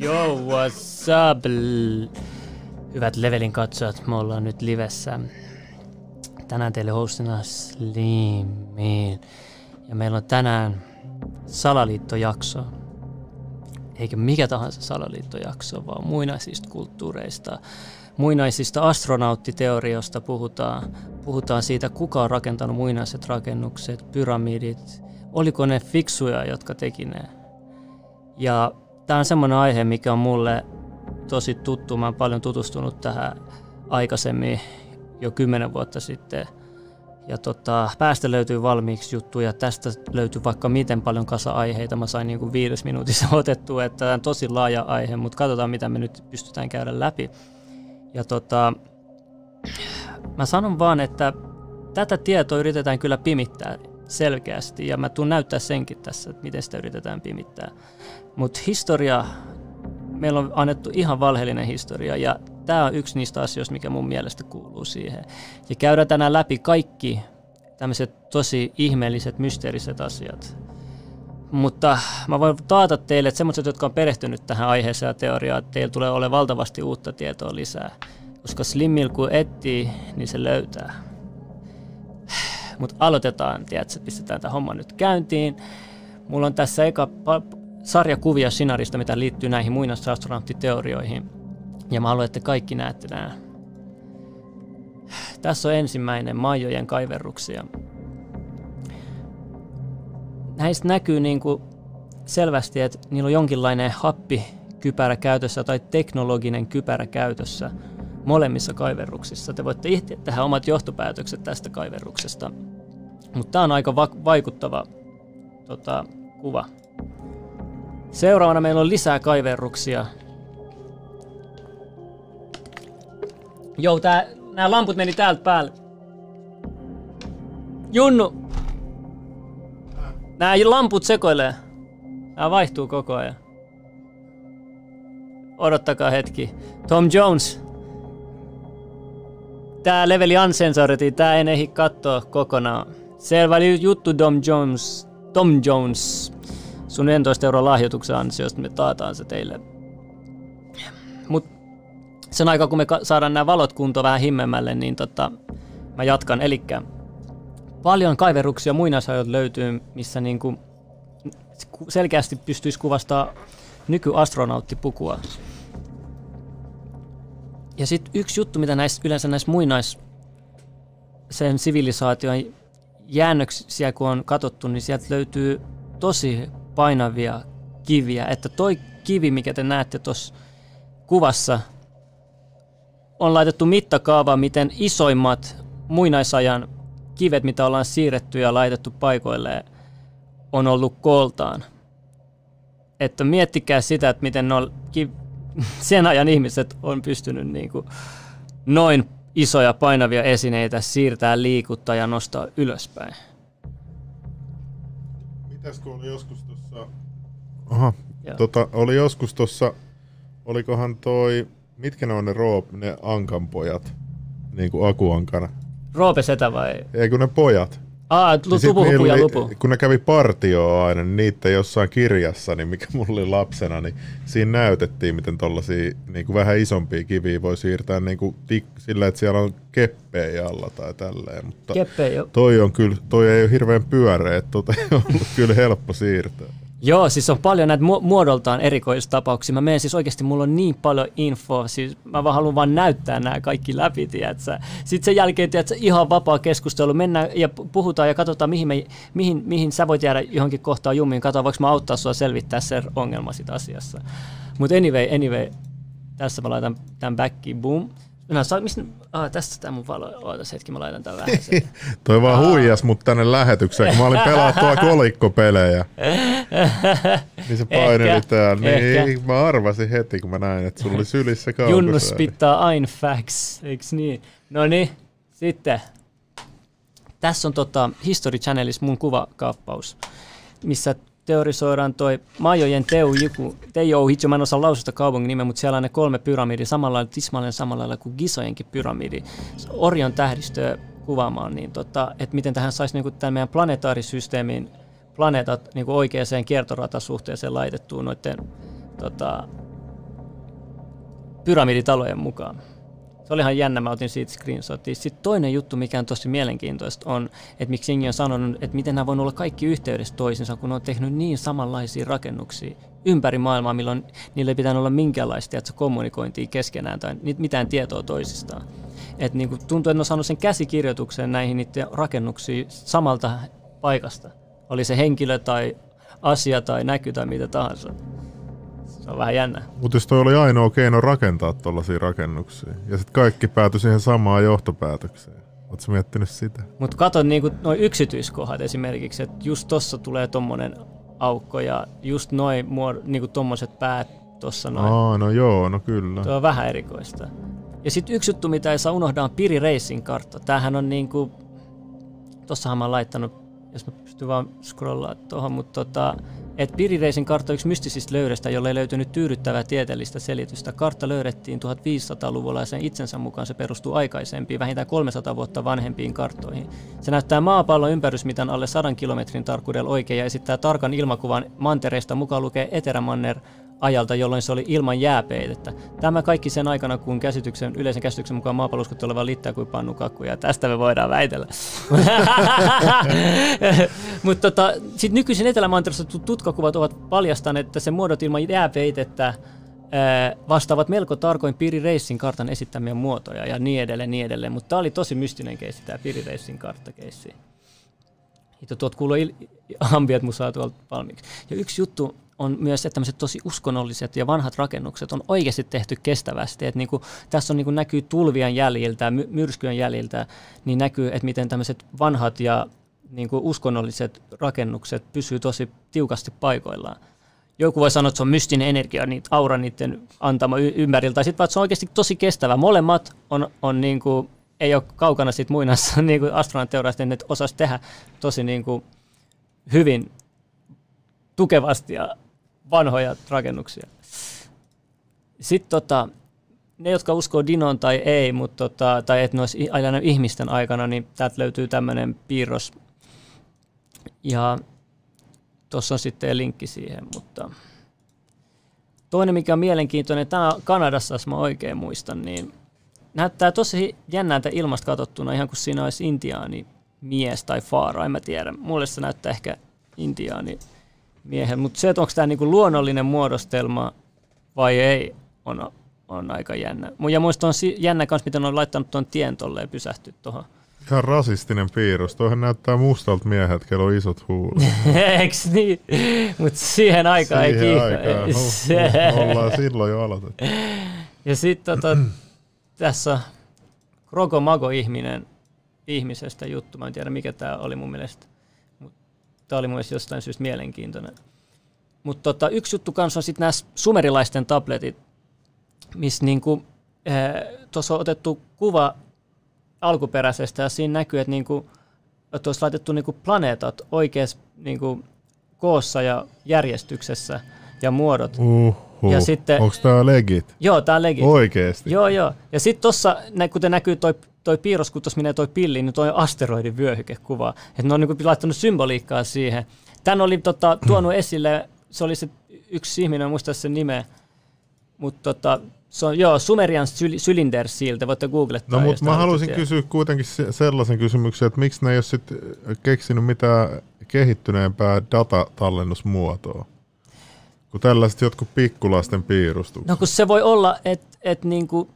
Yo, what's up? Hyvät Levelin katsojat, me ollaan nyt livessä. Tänään teille hostina Slimin. Ja meillä on tänään salaliittojakso. Eikä mikä tahansa salaliittojakso, vaan muinaisista kulttuureista, muinaisista astronauttiteorioista puhutaan. Puhutaan siitä, kuka on rakentanut muinaiset rakennukset, pyramidit, oliko ne fiksuja, jotka teki ne. Ja tämä on semmoinen aihe, mikä on mulle tosi tuttu. Mä oon paljon tutustunut tähän aikaisemmin jo kymmenen vuotta sitten. Ja tota, päästä löytyy valmiiksi juttuja, tästä löytyy vaikka miten paljon kasa aiheita. Mä sain niin kuin viides minuutissa otettua, että tämä on tosi laaja aihe, mutta katsotaan mitä me nyt pystytään käydä läpi. Ja tota, mä sanon vaan, että tätä tietoa yritetään kyllä pimittää selkeästi ja mä tuun näyttää senkin tässä, että miten sitä yritetään pimittää. Mutta historia, meillä on annettu ihan valheellinen historia ja tämä on yksi niistä asioista, mikä mun mielestä kuuluu siihen. Ja käydään tänään läpi kaikki tämmöiset tosi ihmeelliset, mysteeriset asiat. Mutta mä voin taata teille, että semmoiset, jotka on perehtynyt tähän aiheeseen ja teoriaan, että teillä tulee olemaan valtavasti uutta tietoa lisää. Koska Slimmil kun etsii, niin se löytää. Mutta aloitetaan, tiedätkö, pistetään tämä homma nyt käyntiin. Mulla on tässä eka sarja kuvia Sinarista, mitä liittyy näihin muinaisastronauttiteorioihin. Ja mä haluan, että kaikki näette nämä. Tässä on ensimmäinen Maijojen kaiverruksia. Näistä näkyy niin kuin selvästi, että niillä on jonkinlainen happikypärä käytössä tai teknologinen kypärä käytössä molemmissa kaiverruksissa. Te voitte itse tehdä omat johtopäätökset tästä kaiverruksesta. Mutta tämä on aika va- vaikuttava tota, kuva. Seuraavana meillä on lisää kaiverruksia. Joo, nämä lamput meni täältä päälle. Junnu! Nämä lamput sekoilee. Nämä vaihtuu koko ajan. Odottakaa hetki. Tom Jones. Tää leveli uncensored, tää ei ehdi katsoa kokonaan. Selvä juttu Tom Jones. Tom Jones. Sun 11 euro lahjoituksen ansiosta me taataan se teille. Mut sen aikaa kun me saadaan nämä valot kuntoon vähän himmemmälle, niin tota, mä jatkan. Eli paljon kaiveruksia muinaisajot löytyy, missä niinku selkeästi pystyisi kuvastaa nykyastronauttipukua. Ja sitten yksi juttu, mitä näissä, yleensä näissä muinais sen sivilisaation jäännöksiä kun on katsottu, niin sieltä löytyy tosi painavia kiviä. Että toi kivi, mikä te näette tuossa kuvassa, on laitettu mittakaava, miten isoimmat muinaisajan kivet, mitä ollaan siirretty ja laitettu paikoilleen, on ollut koltaan. Että miettikää sitä, että miten no, sen ajan ihmiset on pystynyt niin kuin noin isoja painavia esineitä siirtää, liikuttaa ja nostaa ylöspäin. Mitäs kun oli joskus tuossa... Aha, tota, oli joskus tuossa, olikohan toi, mitkä ne on ne Roop, ne Ankan niin kuin Akuankana? Roope Setä vai? Ei kun ne pojat. Aa, lupu, ja lupu. Kun ne kävi partioa aina, niin niitä jossain kirjassa, niin mikä mulla oli lapsena, niin siinä näytettiin, miten tollasia niin kuin vähän isompia kiviä voi siirtää niin kuin tik, sillä, että siellä on keppejä alla tai tälleen. Mutta Keppe, toi, on kyllä, toi ei ole hirveän pyöreä, että tota ei ollut kyllä helppo siirtää. Joo, siis on paljon näitä muodoltaan erikoistapauksia. Mä menen siis oikeasti, mulla on niin paljon infoa, siis mä vaan haluan vaan näyttää nämä kaikki läpi, tiedätkö? Sitten sen jälkeen, tiedätkö, ihan vapaa keskustelu, mennään ja puhutaan ja katsotaan, mihin, me, mihin, mihin sä voit jäädä johonkin kohtaan jumiin, katsotaan, voiko mä auttaa sua selvittää sen ongelma siitä asiassa. Mutta anyway, anyway, tässä mä laitan tämän backiin, boom. No, saa, mistä, ah, tässä tämä mun valo, ootas hetki, mä laitan tämän vähän Toi vaan huijas mut tänne lähetykseen, kun mä olin pelattua kolikkopelejä. niin se paineli täällä. Niin, mä arvasin heti, kun mä näin, että sulla oli sylissä kaukosääni. Junnu spittaa ein facts, eiks niin? No niin, sitten. Tässä on tota History Channelissa mun kuvakaappaus, missä teorisoidaan toi Majojen Teu Jiku, Teijo Hitjo, mä en osaa laususta kaupungin nimeä, mutta siellä on ne kolme pyramidi, samalla lailla, tismalleen samalla lailla kuin Gisojenkin pyramidi. Orion tähdistöä kuvaamaan, niin tota, että miten tähän saisi niinku tämän meidän planetaarisysteemin planeetat niinku oikeaan kiertoratasuhteeseen laitettua noiden tota, pyramiditalojen mukaan. Se oli ihan jännä, mä otin siitä screenshotia. Sitten toinen juttu, mikä on tosi mielenkiintoista, on, että miksi Ingi on sanonut, että miten nämä voivat olla kaikki yhteydessä toisinsa, kun ne on tehnyt niin samanlaisia rakennuksia ympäri maailmaa, milloin niille ei pitänyt olla minkäänlaista että kommunikointia keskenään tai mitään tietoa toisistaan. Et niin kuin tuntuu, että ne on saanut sen käsikirjoituksen näihin niiden rakennuksiin samalta paikasta. Oli se henkilö tai asia tai näky tai mitä tahansa. Se on vähän jännä. Mutta jos toi oli ainoa keino rakentaa tuollaisia rakennuksia, ja sitten kaikki päätyi siihen samaan johtopäätökseen. Oletko miettinyt sitä? Mutta kato niinku noin yksityiskohdat esimerkiksi, että just tossa tulee tommonen aukko ja just noin muod- niinku tommoset päät tossa noin. Aa, no joo, no kyllä. Tuo on vähän erikoista. Ja sitten yksi juttu, mitä ei saa unohdaa, on Piri Racing kartta. Tämähän on niinku, tossahan mä oon laittanut, jos mä pystyn vaan scrollaa tuohon, mutta tota, että Pirireisin kartta yksi mystisistä löydöstä, jolle ei löytynyt tyydyttävää tieteellistä selitystä. Kartta löydettiin 1500-luvulla ja sen itsensä mukaan se perustuu aikaisempiin, vähintään 300 vuotta vanhempiin karttoihin. Se näyttää maapallon ympärysmitan alle 100 kilometrin tarkkuudella oikein ja esittää tarkan ilmakuvan mantereista mukaan lukee Eterämanner, ajalta, jolloin se oli ilman jääpeitettä. Tämä kaikki sen aikana, kun käsityksen, yleisen käsityksen mukaan maapallo olevan littää kuin pannukakku, ja tästä me voidaan väitellä. Mutta tota, sitten nykyisin Etelämantereessa tutkakuvat ovat paljastaneet, että se muodot ilman jääpeitettä vastaavat melko tarkoin Piri Racing kartan esittämiä muotoja ja niin edelleen, niin edelleen. Mutta tämä oli tosi mystinen keissi, tämä Piri Racing karttakeissi. Tuot kuuluu il- ambiat musaa tuolta valmiiksi. Ja yksi juttu, on myös, että tämmöiset tosi uskonnolliset ja vanhat rakennukset on oikeasti tehty kestävästi. Että niin kuin, tässä on niin kuin näkyy tulvien jäljiltä, my- myrskyjen jäljiltä, niin näkyy, että miten tämmöiset vanhat ja niin kuin uskonnolliset rakennukset pysyy tosi tiukasti paikoillaan. Joku voi sanoa, että se on mystinen energia, niin aura niiden antama y- ympäriltä, tai sitten se on oikeasti tosi kestävä. Molemmat on, on niin kuin, ei ole kaukana siitä muinassa niin kuin astronautteurasta, että osasi tehdä tosi niin kuin hyvin tukevasti ja vanhoja rakennuksia. Sitten tota, ne, jotka uskoo Dinoon tai ei, mutta tota, tai että ne olisi aina ihmisten aikana, niin täältä löytyy tämmöinen piirros. Ja tuossa on sitten linkki siihen, mutta toinen, mikä on mielenkiintoinen, tämä Kanadassa, jos mä oikein muistan, niin näyttää tosi jännältä ilmasta katsottuna, ihan kuin siinä olisi intiaani mies tai faara, en mä tiedä. Mulle se näyttää ehkä intiaani miehen. Mutta se, että onko tämä niinku luonnollinen muodostelma vai ei, on, on aika jännä. Ja muista on jännä myös, miten on laittanut tuon tien tolleen pysähty tuohon. Ihan rasistinen piirros. Tuohon näyttää mustalta miehet, kello on isot huulet. Eiks niin? Mutta siihen aikaan siihen ei aikaan. Huh, huh, ollaan silloin jo aloitettu. Ja sitten tota, tässä Krogo Mago ihminen ihmisestä juttu. Mä en tiedä mikä tämä oli mun mielestä. Tämä oli mun jostain syystä mielenkiintoinen. Mutta tota, yksi juttu kanssa on sitten nämä sumerilaisten tabletit, missä niinku, eh, tuossa on otettu kuva alkuperäisestä ja siinä näkyy, että niinku, olisi laitettu niinku planeetat oikeassa niinku, koossa ja järjestyksessä ja muodot. Uhuh. Ja sitten, Onko tämä legit? Joo, tämä on legit. Oikeesti? Joo, joo. Ja sitten tuossa, kuten näkyy toi toi piirros, kun tuossa menee toi pilli, niin toi on asteroidin vyöhykekuva. Että ne on niin laittanut symboliikkaa siihen. Tän oli tota, tuonut esille, se oli se yksi ihminen, en muista sen nimeä, mutta tota, se on, joo, Sumerian syl- Cylinder Seal, te voitte googlettaa. No mutta mä haluaisin kysyä kuitenkin sellaisen kysymyksen, että miksi ne ei ole sit keksinyt mitään kehittyneempää datatallennusmuotoa? Kun tällaiset jotkut pikkulasten piirustukset. No kun se voi olla, että et niinku,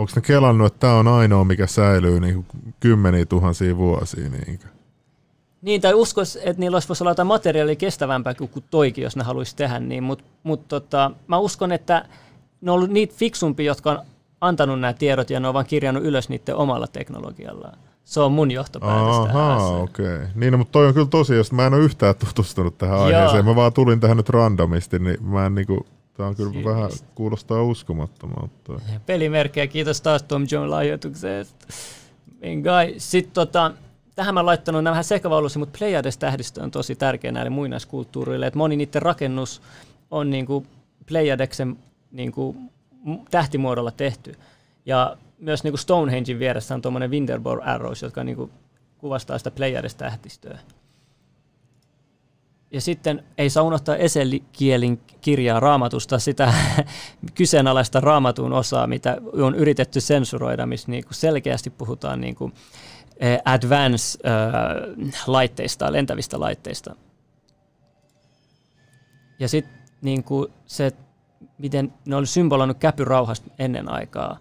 Onko ne kelannut, että tämä on ainoa, mikä säilyy niin kymmeniä tuhansia vuosia? Niin, niin tai uskois, että niillä olisi voisi olla jotain materiaalia kestävämpää kuin toikin, jos ne haluaisi tehdä niin, mutta mut tota, mä uskon, että ne on ollut niitä fiksumpia, jotka on antanut nämä tiedot ja ne on vaan kirjannut ylös niiden omalla teknologiallaan. Se on mun johtopäätös Aha, okei. Okay. Niin, no, mutta toi on kyllä tosi, jos mä en ole yhtään tutustunut tähän aiheeseen. Mä vaan tulin tähän nyt randomisti, niin mä en niinku, Tämä on kyllä Siin. vähän, kuulostaa uskomattomalta. Pelimerkkejä, kiitos taas Tom John lahjoituksesta. Sitten tota, tähän mä laittanut nämä vähän sekavaulusi, mutta Pleiades-tähdistö on tosi tärkeä näille muinaiskulttuurille. Et moni niiden rakennus on niinku Pleiadeksen niinku tähtimuodolla tehty. Ja myös niinku Stonehengein vieressä on tuommoinen Winterbor Arrows, jotka niinku kuvastaa sitä Pleiades-tähdistöä. Ja sitten ei saa unohtaa Eselikielin kirjaa raamatusta, sitä kyseenalaista raamatun osaa, mitä on yritetty sensuroida, missä niin kuin selkeästi puhutaan niin kuin eh, advance-laitteista, eh, lentävistä laitteista. Ja sitten niin kuin se, miten ne oli symboloinut käpyrauhasta ennen aikaa,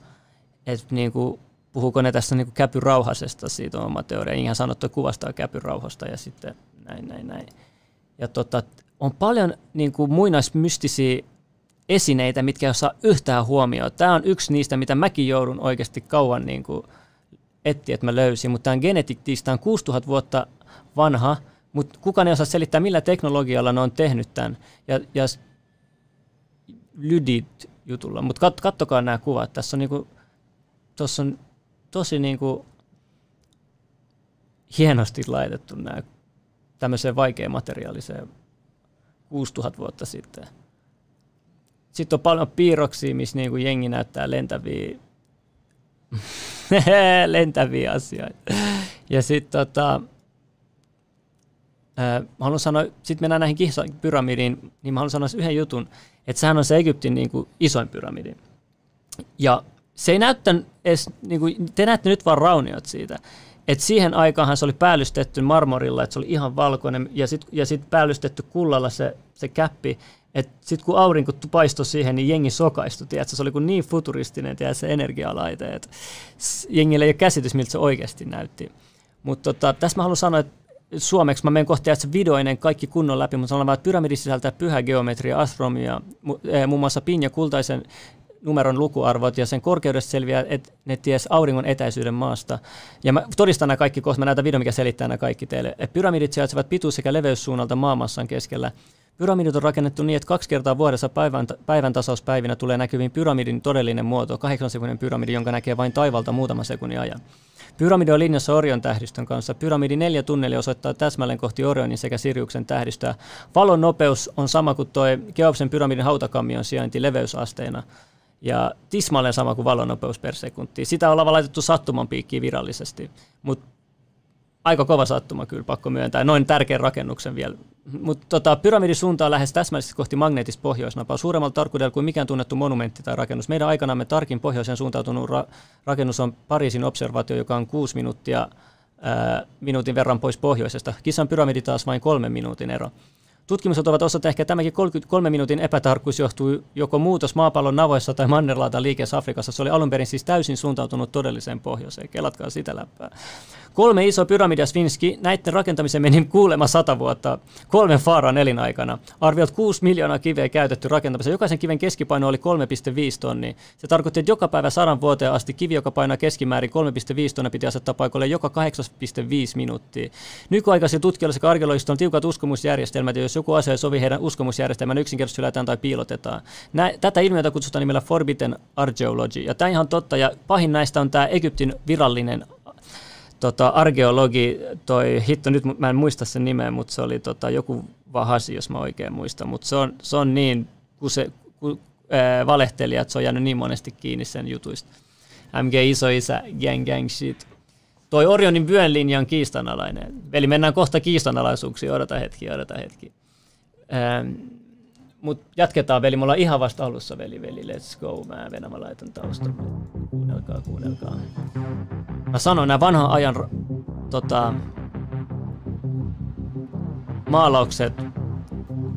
että niin kuin, puhuuko ne tässä niin käpyrauhasesta, siitä on oma teoria, ihan sanottu kuvastaa käpyrauhasta ja sitten näin, näin, näin. Ja tota, on paljon niin kuin muinaismystisiä esineitä, mitkä ei saa yhtään huomioon. Tämä on yksi niistä, mitä mäkin joudun oikeasti kauan niin kuin etsiä, että mä löysin. Mutta tämä on genetiktiista on 6000 vuotta vanha, mutta kukaan ei osaa selittää, millä teknologialla ne on tehnyt tämän. Ja, ja lydit jutulla. Mutta kat, kattokaa nämä kuvat. Tässä on, niinku, tossa on tosi niinku hienosti laitettu nämä tämmöiseen vaikeaan materiaaliseen 6000 vuotta sitten. Sitten on paljon piirroksia, missä niinku jengi näyttää lentäviä, lentäviä asioita. Ja sitten tota, äh, haluan sanoa, sitten mennään näihin pyramidiin, niin mä haluan sanoa yhden jutun, että sehän on se Egyptin niin kuin, isoin pyramidi. Ja se ei näyttänyt edes, niin kuin, te näette nyt vaan rauniot siitä, et siihen aikaan se oli päällystetty marmorilla, että se oli ihan valkoinen ja sitten ja sit päällystetty kullalla se, se käppi. Sitten kun aurinko paistoi siihen, niin jengi sokaistui. Tiedätkö? Se oli kuin niin futuristinen tiedätkö, se energialaite, että jengille ei ole käsitys, miltä se oikeasti näytti. Mutta tota, tässä mä haluan sanoa, että suomeksi mä menen kohti että videoinen kaikki kunnon läpi, mutta sanon että pyramidi sisältää pyhä geometria, astromia, eh, muun muassa pin kultaisen numeron lukuarvot ja sen korkeudesta selviää, että ne ties auringon etäisyyden maasta. Ja mä todistan nämä kaikki kohta, mä näytän video, mikä selittää nämä kaikki teille. Et pyramidit sijaitsevat pituus- sekä leveyssuunnalta maamassan keskellä. Pyramidit on rakennettu niin, että kaksi kertaa vuodessa päivän, päivän tasauspäivinä tulee näkyviin pyramidin todellinen muoto, kahdeksan sekunnin pyramidi, jonka näkee vain taivalta muutaman sekunnin ajan. Pyramidi on linjassa Orion tähdistön kanssa. Pyramidi neljä tunneli osoittaa täsmälleen kohti Orionin sekä Siriuksen tähdistöä. Valon nopeus on sama kuin tuo Keopsen pyramidin hautakammion sijainti leveysasteena ja tismalleen sama kuin valonnopeus per sekunti. Sitä ollaan laitettu sattuman piikkiin virallisesti, mutta aika kova sattuma kyllä, pakko myöntää. Noin tärkeän rakennuksen vielä. Mutta tota, pyramidin suunta on lähes täsmällisesti kohti magneettista pohjoisnapaa, suuremmalla tarkkuudella kuin mikään tunnettu monumentti tai rakennus. Meidän aikanamme tarkin pohjoiseen suuntautunut ra- rakennus on Pariisin observaatio, joka on kuusi minuuttia ää, minuutin verran pois pohjoisesta. Kissan pyramidi taas vain kolmen minuutin ero. Tutkimukset ovat osoittaneet, että tämäkin 33 minuutin epätarkkuus johtuu joko muutos maapallon navoissa tai mannerlaatan liikeessä Afrikassa. Se oli alun perin siis täysin suuntautunut todelliseen pohjoiseen. Kelatkaa sitä läppää. Kolme iso pyramidia Sfinski, näiden rakentamisen meni kuulema sata vuotta kolmen Faaran elinaikana. Arviot 6 miljoonaa kiveä käytetty rakentamiseen. Jokaisen kiven keskipaino oli 3,5 tonnia. Se tarkoitti, että joka päivä sadan vuoteen asti kivi, joka painaa keskimäärin 3,5 tonnia, piti asettaa paikalle joka 8,5 minuuttia. Nykyaikaisilla tutkijoilla sekä arkeologista on tiukat uskomusjärjestelmät, ja jos joku asia sovi heidän uskomusjärjestelmän yksinkertaisesti hylätään tai piilotetaan. Nä, tätä ilmiötä kutsutaan nimellä Forbidden Archaeology. Ja tämä ihan totta, ja pahin näistä on tämä Egyptin virallinen tota, arkeologi, toi, hitto nyt mä en muista sen nimeä, mutta se oli tota, joku Vahasi, jos mä oikein muistan, mutta se on, se on niin kun se, ku, ää, valehtelija, että se on jäänyt niin monesti kiinni sen jutuista. MG isä, gang gang shit. Toi Orionin vyön linja on kiistanalainen. Eli mennään kohta kiistanalaisuuksiin, odota hetki, odota hetki. Ähm, mutta jatketaan veli, me ollaan ihan vasta alussa veli, veli, let's go. Mä venä, mä laitan taustalle. Kuunnelkaa, kuunnelkaa. Mä sanon, nämä vanhan ajan tota, maalaukset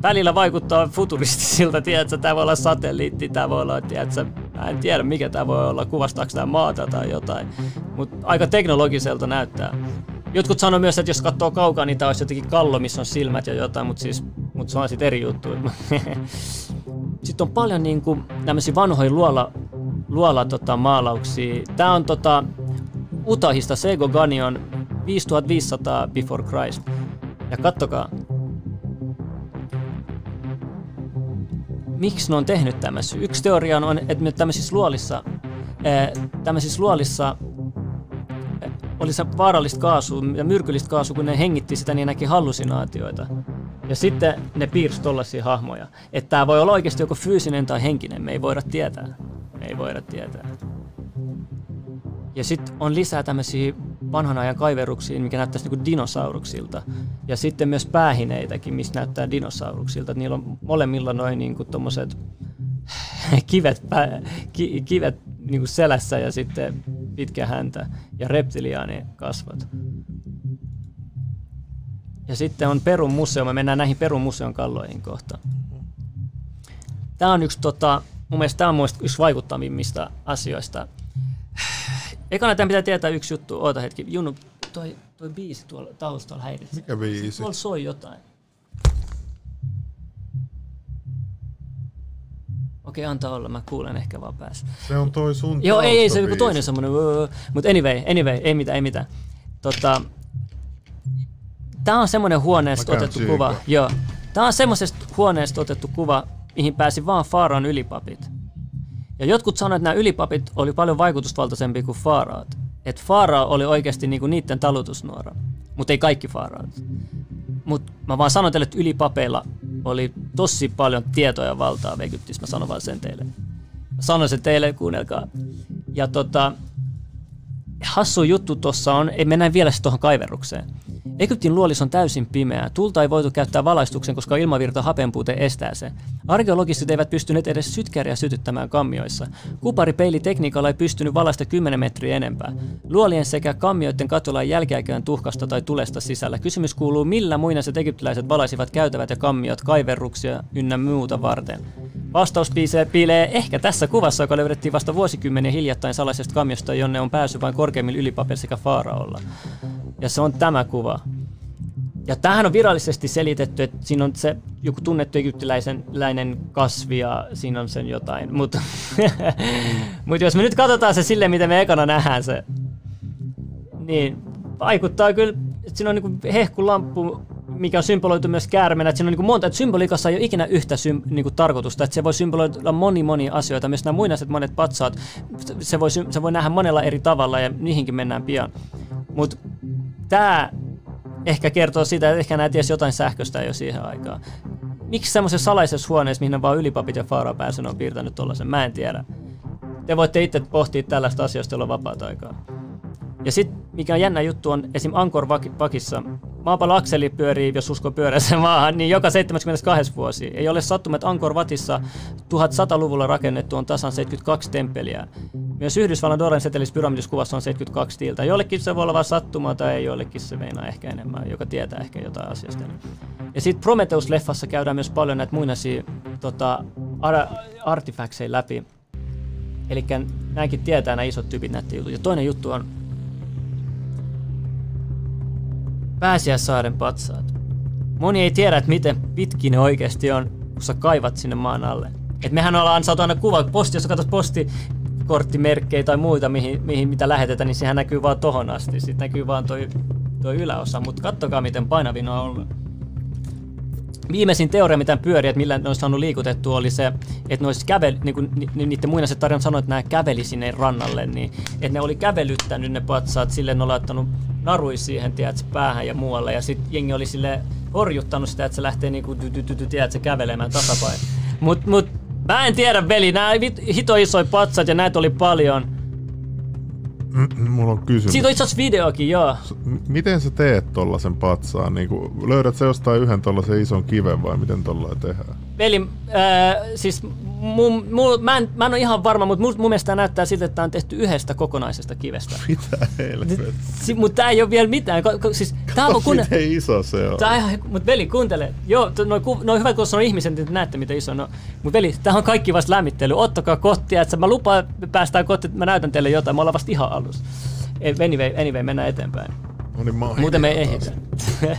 välillä vaikuttaa futuristisilta, tiedätkö, tämä voi olla satelliitti, tämä voi olla, tiedätkö, mä en tiedä mikä tämä voi olla, kuvastaako tämä maata tai jotain, mutta aika teknologiselta näyttää. Jotkut sanoo myös, että jos katsoo kaukaa, niin tämä olisi jotenkin kallo, missä on silmät ja jotain, mutta siis, mut se on sitten eri juttu. sitten on paljon niin kuin, vanhoja luola, luola tota, maalauksia. Tämä on tota, Utahista Sego Ganion 5500 Before Christ. Ja kattokaa, miksi ne on tehnyt tämmöisiä. Yksi teoria on, että tämmöisissä luolissa, tämmöisissä luolissa oli se vaarallista kaasua ja myrkyllistä kaasua, kun ne hengitti sitä, niin näki hallusinaatioita. Ja sitten ne piirsi tollaisia hahmoja. Että tämä voi olla oikeasti joko fyysinen tai henkinen, me ei voida tietää. Me ei voida tietää. Ja sitten on lisää tämmöisiä vanhan ajan kaiveruksiin, mikä näyttäisi niin dinosauruksilta. Ja sitten myös päähineitäkin, mistä näyttää dinosauruksilta. Niillä on molemmilla noin niin tommoset kivet, pää, ki, kivet niin kuin selässä ja sitten pitkä häntä ja reptiliaani kasvot. Ja sitten on Perun museo. Me mennään näihin Perun museon kalloihin kohta. Tämä on yksi, tota, mun mielestä tämä on mun yksi vaikuttavimmista asioista. Ekana tämän pitää tietää yksi juttu. Oota hetki. Junnu, toi, toi biisi tuolla taustalla häiritsee. Mikä biisi? Tuolla soi jotain. Okei, antaa olla, mä kuulen ehkä vaan päässä. Se on toi sun Joo, ei, ei, se on joku toinen semmonen, mutta anyway, anyway, ei mitään, ei mitään. Tota, tää on semmonen huoneesta otettu kuva, joo. Tää on semmoisesta huoneesta otettu kuva, mihin pääsi vaan Faaraan ylipapit. Ja jotkut sanoivat, että nämä ylipapit oli paljon vaikutusvaltaisempia kuin Faaraat. Että Faaraa oli oikeasti niinku niiden talutusnuora, mutta ei kaikki Faaraat. Mutta mä vaan sanon teille, että ylipapeilla oli tosi paljon tietoa ja valtaa Egyptissä. Mä sanon vaan sen teille. Mä sanon sen teille, kuunnelkaa. Ja tota, hassu juttu tuossa on, ei mennä vielä tuohon kaiverrukseen. Egyptin luolis on täysin pimeää. Tulta ei voitu käyttää valaistuksen, koska ilmavirta hapenpuute estää se. Arkeologistit eivät pystyneet edes sytkäriä sytyttämään kammioissa. Kuparipeilitekniikalla ei pystynyt valaista 10 metriä enempää. Luolien sekä kammioiden katolla ei jälkeäkään tuhkasta tai tulesta sisällä. Kysymys kuuluu, millä muinaiset egyptiläiset valaisivat käytävät ja kammiot kaiverruksia ynnä muuta varten. Vastaus piilee ehkä tässä kuvassa, joka löydettiin vasta vuosikymmeniä hiljattain salaisesta kammiosta, jonne on pääsy vain korkeimmilla ylipapel sekä faaraolla. Ja se on tämä kuva. Ja tähän on virallisesti selitetty, että siinä on se joku tunnettu egyptiläinen kasvi ja siinä on sen jotain. Mutta mut jos me nyt katsotaan se sille, miten me ekana nähdään se, niin vaikuttaa kyllä, että siinä on niinku hehkulamppu, mikä on symboloitu myös käärmeenä, että siinä on niinku monta, että symboliikassa ei ole ikinä yhtä sym, niinku tarkoitusta, että se voi symboloida moni moni asioita, myös nämä muinaiset monet patsaat, se voi, se voi nähdä monella eri tavalla ja niihinkin mennään pian. Mutta tämä ehkä kertoo sitä, että ehkä näet jotain sähköstä jo siihen aikaan. Miksi semmoisessa salaisessa huoneessa, mihin vaan ylipapit ja Faara pääsen on piirtänyt tuollaisen, mä en tiedä. Te voitte itse pohtia tällaista asioista, jolla on vapaata aikaa. Ja sitten, mikä on jännä juttu, on esim. Angkor Vakissa. Maapallon akseli pyörii, jos usko pyörässä maahan, niin joka 72 vuosi. Ei ole sattuma, että Angkor Vatissa 1100-luvulla rakennettu on tasan 72 temppeliä. Myös Yhdysvallan Doren setelis pyramidissa on 72 tiiltä. Jollekin se voi olla vain sattumaa tai jollekin se meinaa ehkä enemmän, joka tietää ehkä jotain asiasta. Ja sitten Prometheus-leffassa käydään myös paljon näitä muinaisia tota, ar- artifactseja läpi. Eli näinkin tietää nämä isot tyypit näitä juttuja. Ja toinen juttu on Pääsiäissaaren patsaat. Moni ei tiedä, että miten pitki ne oikeasti on, kun sä kaivat sinne maan alle. Et mehän ollaan saatu aina kuva, posti, jos katsot postikorttimerkkejä tai muita, mihin, mihin mitä lähetetään, niin sehän näkyy vaan tohon asti. Sitten näkyy vaan toi, toi yläosa, mutta kattokaa miten painavin on ollut viimeisin teoria, mitä pyöri, että millä ne olisi saanut liikutettua, oli se, että ne olisi kävel, niin kuin ni, niiden muinaiset tarinat sanoivat, että nämä käveli sinne rannalle, niin että ne oli kävelyttänyt ne patsaat, sille ne oli laittanut narui siihen, tiedätkö, päähän ja muualle, ja sitten jengi oli sille horjuttanut sitä, että se lähtee niinku, tiedätkö, kävelemään tasapain. Mut, mut mä en tiedä, veli, nämä hito isoja patsat ja näitä oli paljon, Mulla on kysymys. Siitä on itse asiassa videokin, joo. miten sä teet tollasen patsaan? Niin löydät sä jostain yhden tollasen ison kiven vai miten tollainen tehdään? Veli, äh, siis mun, mun, mä, en, mä en ole ihan varma, mutta mun, mun mielestä näyttää siltä, että tämä on tehty yhdestä kokonaisesta kivestä. Mitä helvettiä? Si, mutta tämä ei ole vielä mitään. Ko, ko, siis, tää on, kun, miten iso se on. Tää, mutta veli, kuuntele. Joo, noin no hyvä, kun on ihmisen, että näette miten iso no. Mutta veli, tämä on kaikki vasta lämmittely. Ottakaa kottia, että mä lupaan päästään kotiin, että mä näytän teille jotain. Me ollaan vasta ihan alussa. Anyway, anyway mennään eteenpäin. No niin, Muuten me ei ehditä.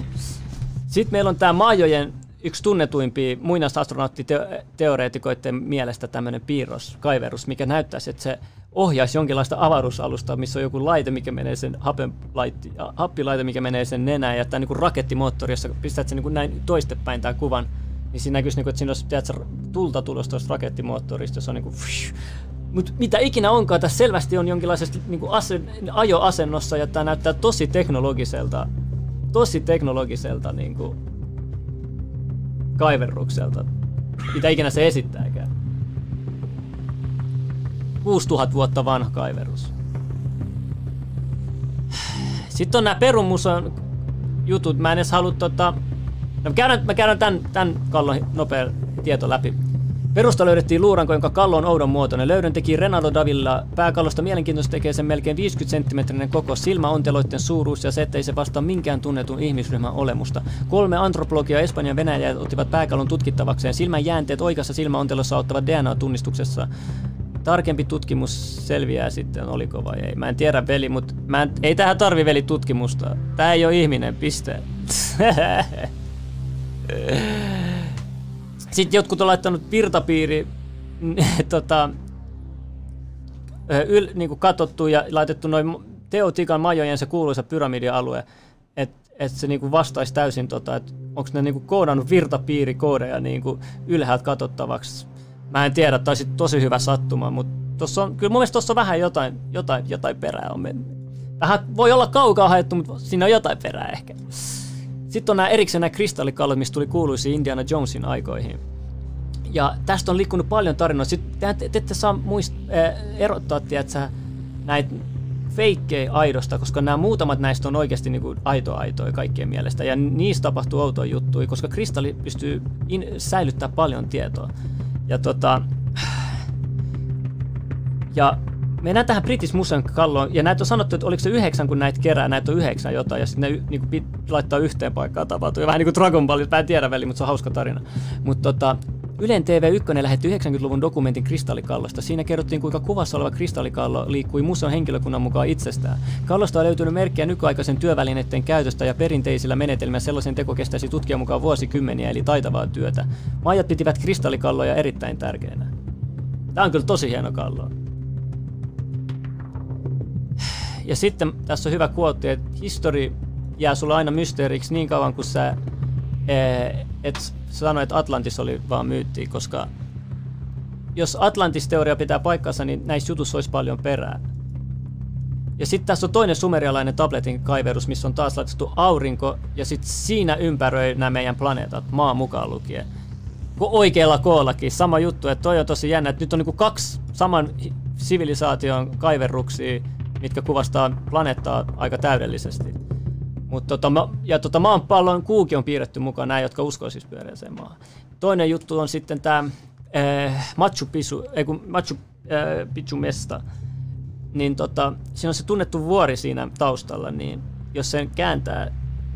Sitten meillä on tämä Maajojen yksi tunnetuimpia muinaisastronauttiteoreetikoiden mielestä tämmöinen piirros, kaiverus, mikä näyttäisi, että se ohjaisi jonkinlaista avaruusalusta, missä on joku laite, mikä menee sen happilaite, happilaite, mikä menee sen nenään, ja tämä niin rakettimoottori, jossa pistät sen niin näin toistepäin tämän kuvan, niin siinä näkyisi, niin kuin, että siinä olisi tulta tulossa tuosta rakettimoottorista, jossa on niin kuin, mutta mitä ikinä onkaan, tässä selvästi on jonkinlaisesta niin asen, ajoasennossa, ja tämä näyttää tosi teknologiselta, tosi teknologiselta niin kuin, kaiverrukselta, mitä ikinä se esittääkään. 6000 vuotta vanha kaiverus. Sitten on nämä Perumuson jutut. Mä en edes halua tota... No, mä käydän, mä käydän tämän, tämän kallon nopea tieto läpi. Perusta löydettiin luuranko, jonka kallo on oudon muotoinen. Löydön teki Renaldo Davilla. Pääkallosta mielenkiintoista tekee sen melkein 50 senttimetrinen koko, silmäonteloiden suuruus ja se, ettei se vastaa minkään tunnetun ihmisryhmän olemusta. Kolme antropologia Espanjan Venäjä ottivat pääkallon tutkittavakseen. Silmän jäänteet oikeassa silmäontelossa ottavat DNA-tunnistuksessa. Tarkempi tutkimus selviää sitten, oliko vai ei. Mä en tiedä veli, mutta mä en, ei tähän tarvi veli tutkimusta. Tää ei ole ihminen, piste. Sitten jotkut on laittanut virtapiiri tota, yl, niin kuin katsottu ja laitettu noin Teotikan majojen se kuuluisa pyramidialue, että et se niinku vastaisi täysin, tota, että onko ne niinku koodannut virtapiirikoodeja niinku ylhäältä katsottavaksi. Mä en tiedä, tai sitten tosi hyvä sattuma, mutta tossa on, kyllä mun mielestä tuossa on vähän jotain, jotain, jotain perää on mennyt. Vähän voi olla kaukaa haettu, mutta siinä on jotain perää ehkä. Sitten on nämä erikseen nämä kristallikallot, mistä tuli kuuluisia Indiana Jonesin aikoihin. Ja tästä on liikkunut paljon tarinoita. Sitten te, te ette saa muist, äh, erottaa, tiedätkö, näitä feikkejä aidosta, koska nämä muutamat näistä on oikeasti niin kuin aito aitoja kaikkien mielestä. Ja niistä tapahtuu outoja juttuja, koska kristalli pystyy in, säilyttää paljon tietoa. Ja tota... Ja mennään tähän British Museum kalloon, ja näitä on sanottu, että oliko se yhdeksän, kun näitä kerää, näitä on yhdeksän jotain, ja sitten ne niin kuin, laittaa yhteen paikkaan tapahtuu. Ja vähän niin kuin Dragon Ball, mä en tiedä väliin, mutta se on hauska tarina. Mutta tota, Ylen TV1 lähetti 90-luvun dokumentin kristallikallosta. Siinä kerrottiin, kuinka kuvassa oleva kristallikallo liikkui museon henkilökunnan mukaan itsestään. Kallosta on löytynyt merkkiä nykyaikaisen työvälineiden käytöstä ja perinteisillä menetelmillä sellaisen teko kestäisi tutkia mukaan vuosikymmeniä, eli taitavaa työtä. Maijat pitivät kristallikalloja erittäin tärkeänä. Tämä on kyllä tosi hieno kallo. Ja sitten tässä on hyvä kuotti, että histori jää sulle aina mysteeriksi niin kauan kuin sä eh, et sano, että Atlantis oli vaan myytti, koska jos Atlantis-teoria pitää paikkansa, niin näissä jutuissa olisi paljon perää. Ja sitten tässä on toinen sumerialainen tabletin kaiverus, missä on taas laitettu aurinko, ja sitten siinä ympäröi nämä meidän planeetat, maa mukaan lukien. Oikealla koollakin, sama juttu, että toi on tosi jännä, että nyt on niinku kaksi saman sivilisaation kaiverruksia, mitkä kuvastaa planeettaa aika täydellisesti. Mut tota, ja tota, maanpallon kuuki on piirretty mukaan nämä, jotka uskoo siis pyöreäseen maahan. Toinen juttu on sitten tämä äh, Machu Picchu, ei kun Machu äh, Picchu mesta. Niin tota, siinä on se tunnettu vuori siinä taustalla, niin jos sen kääntää,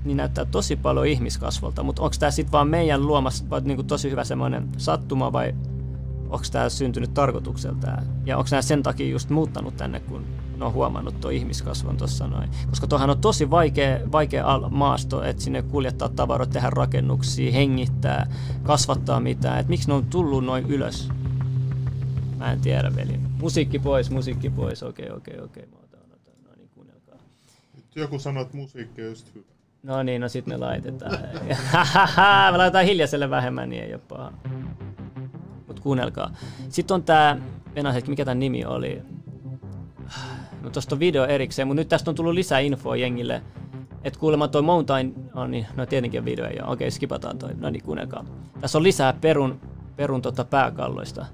niin näyttää tosi paljon ihmiskasvolta. Mutta onko tämä sitten vaan meidän luomassa vai niinku tosi hyvä semmoinen sattuma vai onko tämä syntynyt tarkoitukselta? Ja onko nämä sen takia just muuttanut tänne, kun ne on huomannut tuo ihmiskasvon tuossa noin. Koska tuohan on tosi vaikea, vaikea maasto, että sinne kuljettaa tavaroita, tehdä rakennuksia, hengittää, kasvattaa mitään. Että miksi ne on tullut noin ylös? Mä en tiedä, veli. Musiikki pois, musiikki pois. Okei, okei, okei. Mä otan, otan. No niin, kuunnelkaa. Joku sanoo, että musiikki on just hyvä. No niin, no sit me laitetaan. me laitetaan hiljaiselle vähemmän, niin ei ole paha. Mut kuunnelkaa. Sitten on tää, mennään mikä tämän nimi oli? No tosta on video erikseen, mutta nyt tästä on tullut lisää infoa jengille. Et kuulemma toi Mountain, on niin, no tietenkin video ja okei, skipataan toi, no niin kuunnelkaa. Tässä on lisää perun, perun tota pääkalloista.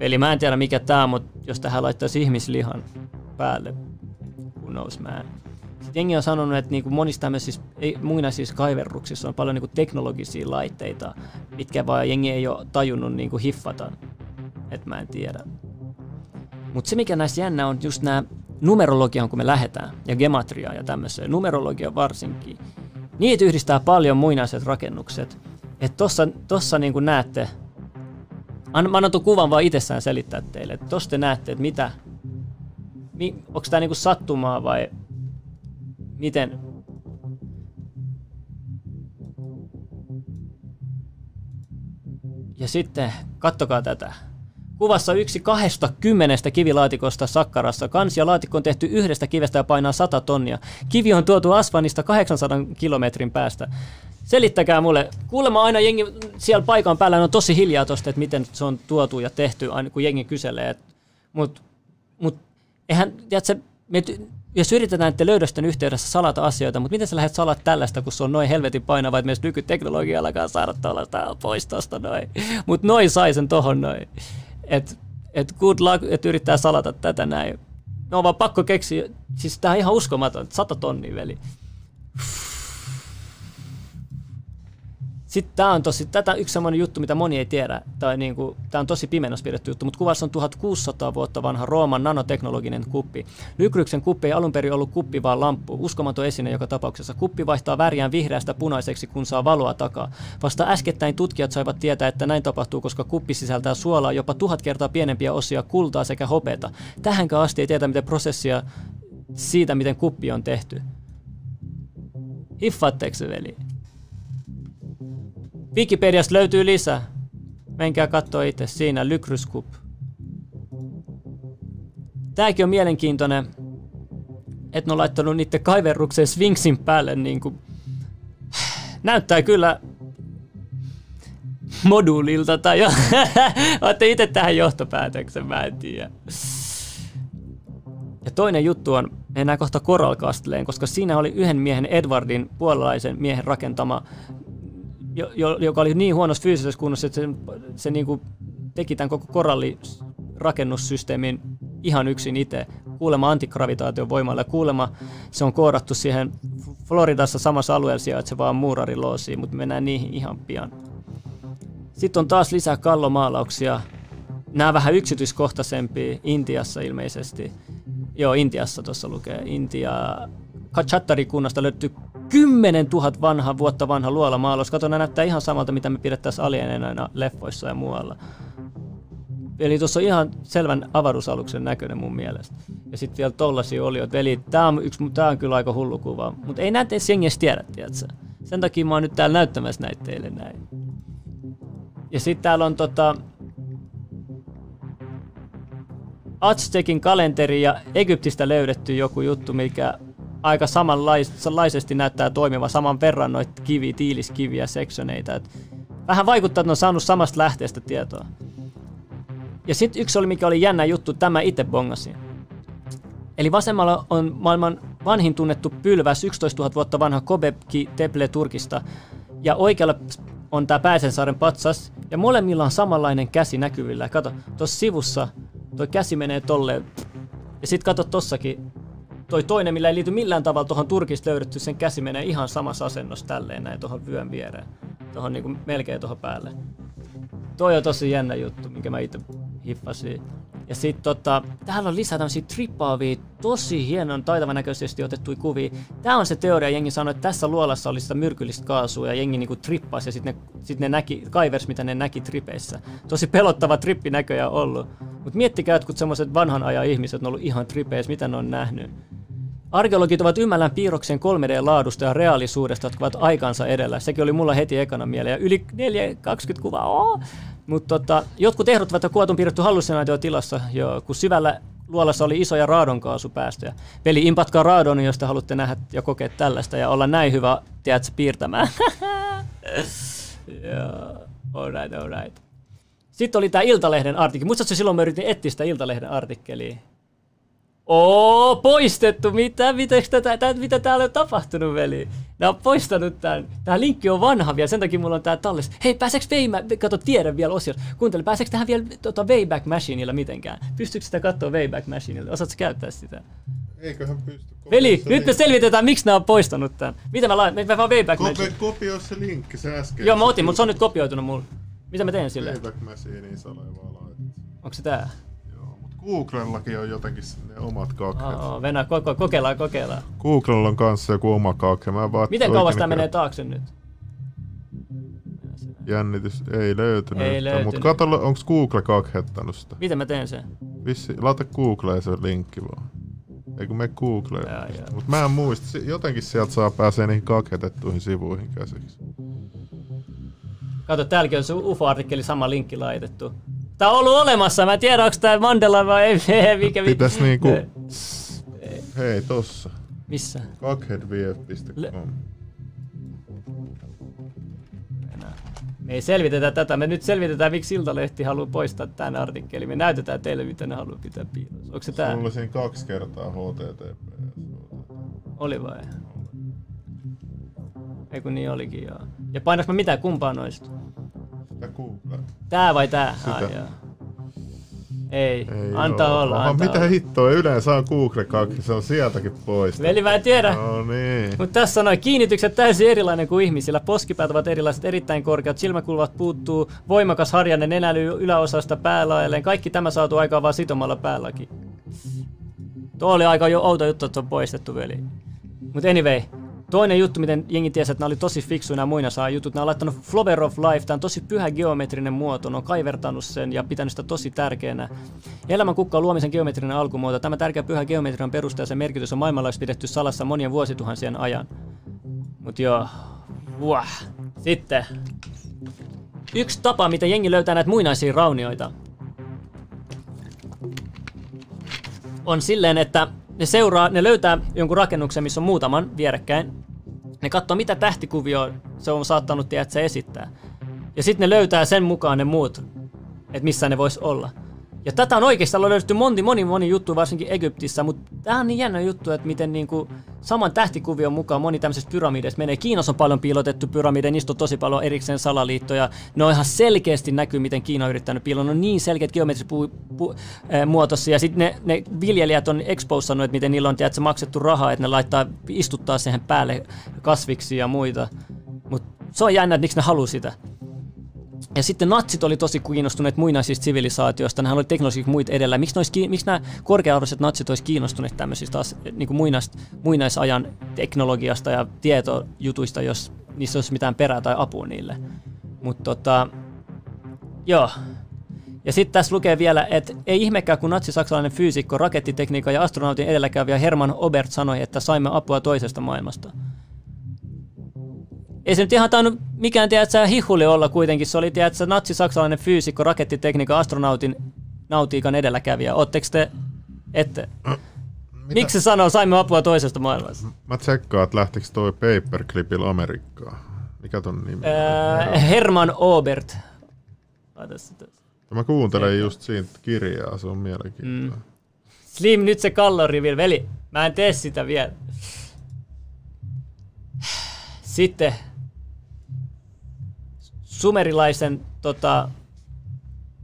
Eli mä en tiedä mikä tää on, mutta jos tähän laittaisi ihmislihan päälle, who knows man. Sitten jengi on sanonut, että niinku monissa tämmöisissä ei, muinaisissa kaiverruksissa on paljon niinku teknologisia laitteita, mitkä vaan jengi ei ole tajunnut niinku hiffata. Et mä en tiedä. Mutta se mikä näissä jännä on just nämä numerologiaan, kun me lähdetään, ja gematriaa ja tämmöiseen, numerologia varsinkin. Niitä yhdistää paljon muinaiset rakennukset. Että tossa, tossa niin kuin näette, an, mä annan tuon kuvan vaan itsessään selittää teille, että tossa te näette, että mitä, mi, onko tämä niinku sattumaa vai miten, Ja sitten kattokaa tätä. Kuvassa yksi kahdesta kymmenestä kivilaatikosta Sakkarassa. Kans ja laatikko on tehty yhdestä kivestä ja painaa 100 tonnia. Kivi on tuotu Asfanista 800 kilometrin päästä. Selittäkää mulle. Kuulemma aina jengi siellä paikan päällä on tosi hiljaa tosta, että miten se on tuotu ja tehty, aina kun jengi kyselee. Mutta mut, eihän, tiedätkö, me, jos yritetään että löydösten yhteydessä salata asioita, mutta miten sä lähdet salat tällaista, kun se on noin helvetin painava, että myös nykyteknologiallakaan saada tuollaista pois tosta noin. Mutta noin sai sen tohon noin että et good luck, että yrittää salata tätä näin. No vaan pakko keksiä. Siis tää on ihan uskomaton. Sata tonnia, veli. Sitten tämä on tosi, tätä yksi semmoinen juttu, mitä moni ei tiedä, tai niin kuin, tämä on tosi pimennossa pidetty juttu, mutta kuvassa on 1600 vuotta vanha Rooman nanoteknologinen kuppi. Lykryksen kuppi ei alun perin ollut kuppi, vaan lamppu. Uskomaton esine joka tapauksessa. Kuppi vaihtaa väriään vihreästä punaiseksi, kun saa valoa takaa. Vasta äskettäin tutkijat saivat tietää, että näin tapahtuu, koska kuppi sisältää suolaa jopa tuhat kertaa pienempiä osia kultaa sekä hopeata. Tähänkään asti ei tiedä, miten prosessia siitä, miten kuppi on tehty. Hiffaatteko veli? Wikipediasta löytyy lisää. Menkää katsoa itse. Siinä Lykryskup. Tääkin on mielenkiintoinen, että ne on laittanut niiden kaiverrukseen Sphinxin päälle niin kuin, näyttää kyllä moduulilta tai jo. Olette itse tähän johtopäätöksen, mä en tiedä. Ja toinen juttu on, mennään kohta Coral Castleen, koska siinä oli yhden miehen, Edwardin, puolalaisen miehen rakentama jo, jo, joka oli niin huonossa fyysisessä kunnossa, että se, se niin kuin teki tämän koko korallirakenmussysteemin ihan yksin itse. Kuulemma antigravitaation voimalla ja se on koodattu siihen Floridassa samassa alueella sijaitsevaan muurariloosiin, mutta mennään niihin ihan pian. Sitten on taas lisää kallomaalauksia. Nämä vähän yksityiskohtaisempia Intiassa ilmeisesti. Joo, Intiassa tuossa lukee. Intia Chattari-kunnasta löytyy 10 000 vanha, vuotta vanha luolamaalos. Kato, ne näyttää ihan samalta, mitä me pidettäisiin alieneina leffoissa ja muualla. Eli tuossa on ihan selvän avaruusaluksen näköinen mun mielestä. Ja sitten vielä tollasia oli, veli, tää on, yksi, tää on kyllä aika hullu kuva. Mutta ei näitä edes jengiä tiedä, tiedätkö? Sen takia mä oon nyt täällä näyttämässä näitä teille näin. Ja sitten täällä on tota, Aztekin kalenteri ja Egyptistä löydetty joku juttu, mikä aika samanlaisesti näyttää toimiva saman verran noita kivi, tiiliskiviä, seksioneita. Et vähän vaikuttaa, että ne on saanut samasta lähteestä tietoa. Ja sitten yksi oli, mikä oli jännä juttu, tämä itse bongasi. Eli vasemmalla on maailman vanhin tunnettu pylväs, 11 000 vuotta vanha Kobebki Teple Turkista. Ja oikealla on tämä Pääsensaaren patsas. Ja molemmilla on samanlainen käsi näkyvillä. Kato, tuossa sivussa toi käsi menee tolleen. Ja sitten kato tossakin, toi toinen, millä ei liity millään tavalla tuohon Turkista löydetty, sen käsi menee ihan samassa asennossa tälleen näin tuohon vyön viereen. Tuohon niinku melkein tuohon päälle. Toi on tosi jännä juttu, minkä mä itse hiffasin. Ja sit tota, täällä on lisää tämmöisiä trippaavia, tosi hienon taitavan näköisesti otettuja kuvia. Tää on se teoria, jengi sanoi, että tässä luolassa oli sitä myrkyllistä kaasua ja jengi niinku trippasi ja sitten ne, sit ne näki, kaivers mitä ne näki tripeissä. Tosi pelottava trippi näköjään ollut. Mut miettikää, että kun semmoiset vanhan ajan ihmiset on ollut ihan tripeissä, mitä ne on nähnyt. Arkeologit ovat ymmällään piirroksen 3D-laadusta ja reaalisuudesta, jotka ovat aikansa edellä. Sekin oli mulla heti ekana mieleen. Ja yli 420 kuvaa. Oh! Mutta tota, jotkut ehdottavat, että kuvat on piirretty hallusinaatiotilassa, jo, kun syvällä luolassa oli isoja raadonkaasupäästöjä. Peli impatkaa raadon, jos te haluatte nähdä ja kokea tällaista ja olla näin hyvä, tiedätkö, piirtämään. Joo, alright, alright. Sitten oli tämä Iltalehden artikkeli. Muistatko silloin mä yritin etsiä sitä Iltalehden artikkeliä? Oo, poistettu. Mitä, mitä, tätä, tätä, mitä täällä on tapahtunut, veli? Nämä on poistanut tämän. Tämä linkki on vanha vielä, sen takia mulla on tää tallessa. Hei, pääseekö Wayback, kato tiedä vielä osiossa. Kuuntele, pääseekö tähän vielä tota, Wayback Machineilla mitenkään? Pystyykö sitä katsoa Wayback Machineilla? Osaatko käyttää sitä? Eiköhän pysty. Veli, nyt me selvitetään, miksi nämä on poistanut tämän. Mitä mä laitan? Me vaan Wayback Kopi, Machine. kopioi se linkki, se äsken. Joo, mä otin, mutta se on nyt kopioitunut mulle. Mitä mä teen sille? Playback Machineen sä vaan laitat. Onko se tää? Googlellakin on jotenkin ne omat kakhet. Oh, Venä, koko, kokeillaan, kokeillaan. Googlella on kanssa joku oma kakhe. Mä vaan Miten kauas käy- menee taakse nyt? Jännitys ei löytynyt. Ei löytynyt. Mutta kato, onko Google kakhettanut sitä? Miten mä teen sen? Vissi, laita Googleen se linkki vaan. Eikö me Googleen? Jaa, jaa. Mutta mä en muista. Jotenkin sieltä saa pääsee niihin kakhetettuihin sivuihin käsiksi. Kato, täälläkin on se UFO-artikkeli sama linkki laitettu. Tää on ollut olemassa, mä en tiedä onko tää Mandela vai ei, mikä mi- Pitäis niinku... Hei, tossa. Missä? Kakheadvf.com. Me ei selvitetä tätä, me nyt selvitetään miksi Iltalehti haluaa poistaa tämän artikkelin. Me näytetään teille mitä ne haluaa pitää piilossa. Onko se tää? Sulla siinä kaksi kertaa HTTP. Oli vai? Ei kun niin olikin joo. Ja painaks mä mitään kumpaa noista? Sitä Google. Tää vai tää? Sitä. Ai, joo. Ei, ei antaa oo. olla. Antaa mitä olla. hittoa, yleensä on Google se on sieltäkin pois. Veli, mä en tiedä. No niin. Mutta tässä noin kiinnitykset täysin erilainen kuin ihmisillä. Poskipäät ovat erilaiset, erittäin korkeat, silmäkulvat puuttuu, voimakas harjanne nenäly yläosasta päälaelleen. Kaikki tämä saatu aikaan vaan sitomalla päälläkin. Tuo oli aika jo outo juttu, että on poistettu, veli. Mutta anyway, Toinen juttu, miten jengi tiesi, että nämä oli tosi fiksuja nämä muinasaa jutut, nämä on laittanut Flower of Life, tämä on tosi pyhä geometrinen muoto, ne on kaivertanut sen ja pitänyt sitä tosi tärkeänä. Elämän kukka on luomisen geometrinen alkumuoto. Tämä tärkeä pyhä geometrian perusta ja sen merkitys on maailmanlaajuisesti pidetty salassa monien vuosituhansien ajan. Mut joo, Wah. Sitten. Yksi tapa, miten jengi löytää näitä muinaisia raunioita, on silleen, että ne seuraa, ne löytää jonkun rakennuksen, missä on muutaman vierekkäin. Ne katsoo, mitä tähtikuvio se on saattanut tiedä, esittää. Ja sitten ne löytää sen mukaan ne muut, että missä ne vois olla. Ja tätä on oikeastaan löydetty moni, moni, moni juttu, varsinkin Egyptissä, mutta tämä on niin jännä juttu, että miten niinku saman tähtikuvion mukaan moni tämmöisistä pyramideista menee. Kiinassa on paljon piilotettu pyramideja, niistä on tosi paljon erikseen salaliittoja. Ne on ihan selkeästi näkyy, miten Kiina on yrittänyt piiloa. Ne on niin selkeät geometrisia ja sitten ne, ne, viljelijät on exposannut, että miten niillä on tiedätkö, maksettu rahaa, että ne laittaa, istuttaa siihen päälle kasviksi ja muita. Mutta se on jännä, että miksi ne haluaa sitä. Ja sitten natsit oli tosi kiinnostuneet muinaisista sivilisaatioista, nehän oli teknologisesti muita edellä. Miksi, nois, miksi nämä korkea-arvoiset natsit olisi kiinnostuneet tämmöisistä taas, niin kuin muinais, muinaisajan teknologiasta ja tietojutuista, jos niissä olisi mitään perää tai apua niille. Mutta tota, joo. Ja sitten tässä lukee vielä, että ei ihmekään, kun natsi-saksalainen fyysikko, rakettitekniikan ja astronautin edelläkävijä Herman Obert sanoi, että saimme apua toisesta maailmasta ei se nyt ihan tainnut mikään, tiedätkö, hihuli olla kuitenkin. Se oli, tiedätkö, natsi-saksalainen fyysikko, rakettitekniikan, astronautin nautiikan edelläkävijä. Ootteko te, ette? Mitä? Miksi se sanoo, saimme apua toisesta maailmasta? Mä tsekkaan, että lähtikö toi Paperclipillä Amerikkaan. Mikä ton nimi on? Herman Obert. Mä kuuntelen just siitä kirjaa, se on mielenkiintoista. Mm. Slim, nyt se kallori vielä. Veli, mä en tee sitä vielä. Sitten sumerilaisen tota,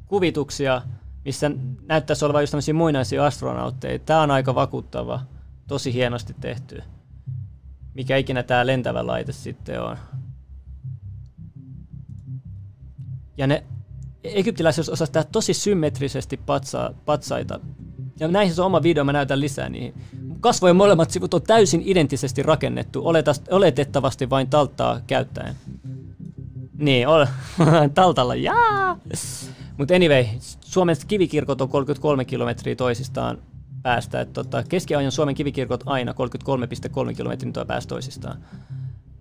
kuvituksia, missä näyttäisi olevan just tämmöisiä muinaisia astronautteja. Tämä on aika vakuuttava, tosi hienosti tehty. Mikä ikinä tämä lentävä laite sitten on. Ja ne egyptiläiset osasivat tehdä tosi symmetrisesti patsa, patsaita. Ja näihin se oma video, mä näytän lisää niihin. Kasvojen molemmat sivut on täysin identtisesti rakennettu, oletettavasti vain talttaa käyttäen. Niin, ol, taltalla, jaa! Mutta anyway, Suomen kivikirkot on 33 kilometriä toisistaan päästä. Et tota, keskiajan Suomen kivikirkot aina 33,3 kilometrin päästä toisistaan.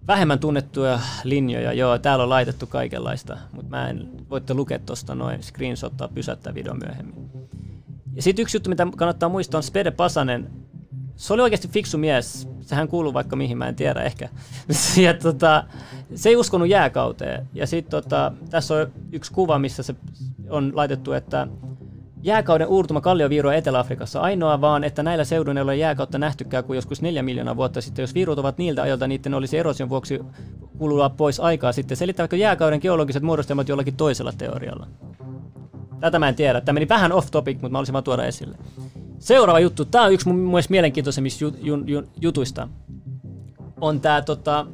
Vähemmän tunnettuja linjoja, joo, täällä on laitettu kaikenlaista, mutta mä en, voitte lukea tuosta noin screenshottaa, pysäyttää video myöhemmin. Ja sitten yksi juttu, mitä kannattaa muistaa, on Spede Pasanen se oli oikeasti fiksu mies. Sehän kuuluu vaikka mihin, mä en tiedä ehkä. ja tota, se ei uskonut jääkauteen. Ja sitten tota, tässä on yksi kuva, missä se on laitettu, että jääkauden uurtuma kallioviiru Etelä-Afrikassa. Ainoa vaan, että näillä seuduilla ei ole jääkautta nähtykään kuin joskus neljä miljoonaa vuotta sitten. Jos viirut ovat niiltä ajalta, niiden olisi erosion vuoksi kulua pois aikaa sitten. Selittävätkö jääkauden geologiset muodostelmat jollakin toisella teorialla? Tätä mä en tiedä. Tämä meni vähän off topic, mutta mä olisin vaan tuoda esille. Seuraava juttu, tämä on yksi mun mielestä mielenkiintoisemmista ju, ju, ju, jutuista. On tämä tota,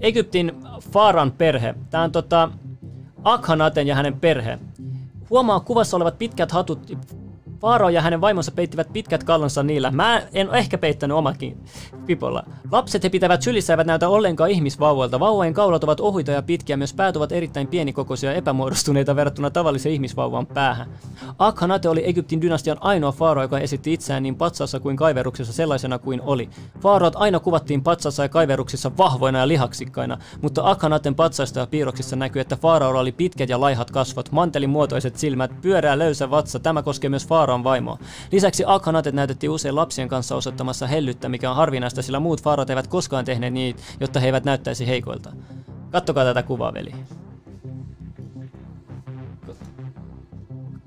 Egyptin Faran perhe. Tämä on tota, Akhenaten ja hänen perhe. Huomaa kuvassa olevat pitkät hatut Faaro ja hänen vaimonsa peittivät pitkät kallonsa niillä. Mä en ehkä peittänyt omakin pipolla. Lapset he pitävät sylissä eivät näytä ollenkaan ihmisvauvoilta. Vauvojen kaulat ovat ohuita ja pitkiä, myös päät ovat erittäin pienikokoisia ja epämuodostuneita verrattuna tavalliseen ihmisvauvan päähän. Akhanate oli Egyptin dynastian ainoa faaro, joka esitti itseään niin patsassa kuin kaiveruksessa sellaisena kuin oli. Faaroat aina kuvattiin patsassa ja kaiveruksissa vahvoina ja lihaksikkaina, mutta Akhanaten patsaista ja piirroksissa näkyy, että faaraolla oli pitkät ja laihat kasvot, mantelin muotoiset silmät, pyörää löysä vatsa. Tämä koskee myös faaro Faaron vaimoa. Lisäksi Akhanatet näytettiin usein lapsien kanssa osoittamassa hellyttä, mikä on harvinaista, sillä muut Faarot eivät koskaan tehneet niin, jotta he eivät näyttäisi heikoilta. Kattokaa tätä kuvaa, veli.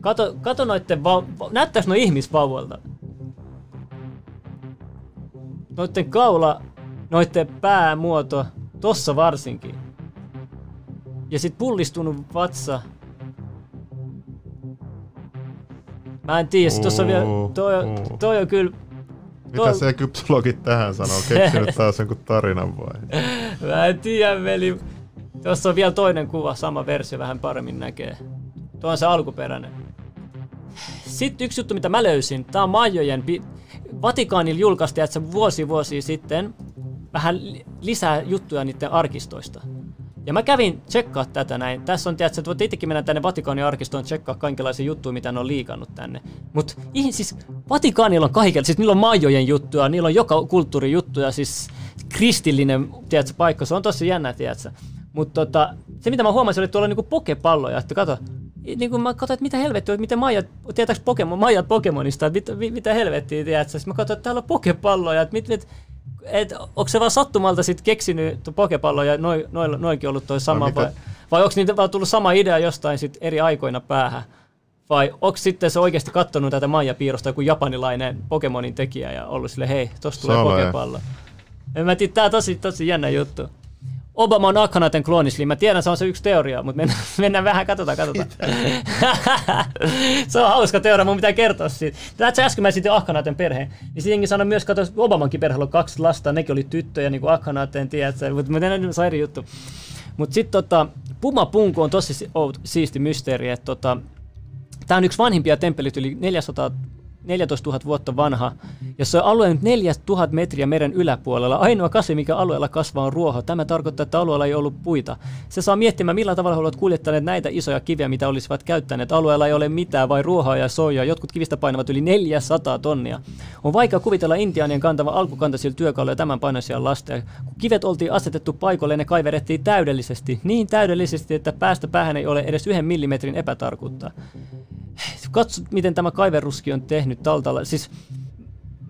Kato, kato noitten va- näyttääkö no ihmisvauvalta? Noitten kaula, noitten päämuoto, tossa varsinkin. Ja sit pullistunut vatsa, Mä en tiedä, tuossa on vielä, toi, toi on kyllä, Mitä Toi- se egyptologit tähän sanoo? Keksinyt taas jonkun tarinan vai? mä en tiedä veli. Tuossa on vielä toinen kuva, sama versio, vähän paremmin näkee. Tuo on se alkuperäinen. Sitten yksi juttu, mitä mä löysin. Tää on Majojen... Pi- Vatikaanilla julkaistiin, että se vuosi vuosi sitten vähän li- lisää juttuja niiden arkistoista. Ja mä kävin tsekkaa tätä näin. Tässä on, tiedätkö, että voit itsekin mennä tänne Vatikaanin arkistoon tsekkaa kaikenlaisia juttuja, mitä ne on liikannut tänne. Mut siis Vatikaanilla on kaikilla, siis niillä on Majojen juttuja, niillä on joka kulttuurin juttuja, siis kristillinen, tiedätkö, paikka, se on tosi jännä, tiedätkö. Mutta tota, se mitä mä huomasin, oli tuolla niinku pokepalloja, että kato, niin kun mä katsoin, että mitä helvettiä, että miten Maijat, tietääks Pokemon, Maijat Pokemonista, että mit, mit, mitä helvettiä, tiedätkö? Sitten mä katsoin, että täällä on pokepalloja, että mit, mit, et, onko se vaan sattumalta sitten keksinyt tuo pokepallo ja noin, noin, noinkin ollut toi sama, mitä- vai, vai onko niitä vaan tullut sama idea jostain sit eri aikoina päähän? Vai onko sitten se oikeasti katsonut tätä Maija-piirrosta joku japanilainen Pokemonin tekijä ja ollut sille hei, tosta tulee pokepallo. En mä tiedä, tää on tosi, tosi jännä juttu. Obama on Akhenaten kloonisli. Mä tiedän, se on se yksi teoria, mutta mennään, mennään vähän, katsotaan, katsotaan. se on hauska teoria, mun pitää kertoa siitä. Tätä äsken mä esitin Akhenaten perheen. Niin sitten sanoi myös, kato, Obamankin perheellä on kaksi lasta, nekin oli tyttöjä, niin kuin Akhenaten, tiedätkö, mutta se on eri juttu. Mutta sitten tota, Puma Punku on tosi siisti mysteeri, että tota, Tämä on yksi vanhimpia temppelit, yli 400, 14 000 vuotta vanha, se on alueen 4000 metriä meren yläpuolella. Ainoa kasvi, mikä alueella kasvaa, on ruoho. Tämä tarkoittaa, että alueella ei ollut puita. Se saa miettimään, millä tavalla he ovat kuljettaneet näitä isoja kiviä, mitä olisivat käyttäneet. Alueella ei ole mitään, vai ruohoa ja soijaa. Jotkut kivistä painavat yli 400 tonnia. On vaikea kuvitella intiaanien kantava alkukantaisilla työkaluja tämän painoisia lasteja. Kun kivet oltiin asetettu paikoille, ne kaiverettiin täydellisesti. Niin täydellisesti, että päästä päähän ei ole edes yhden millimetrin epätarkuutta katso, miten tämä kaiveruski on tehnyt Taltalla. Siis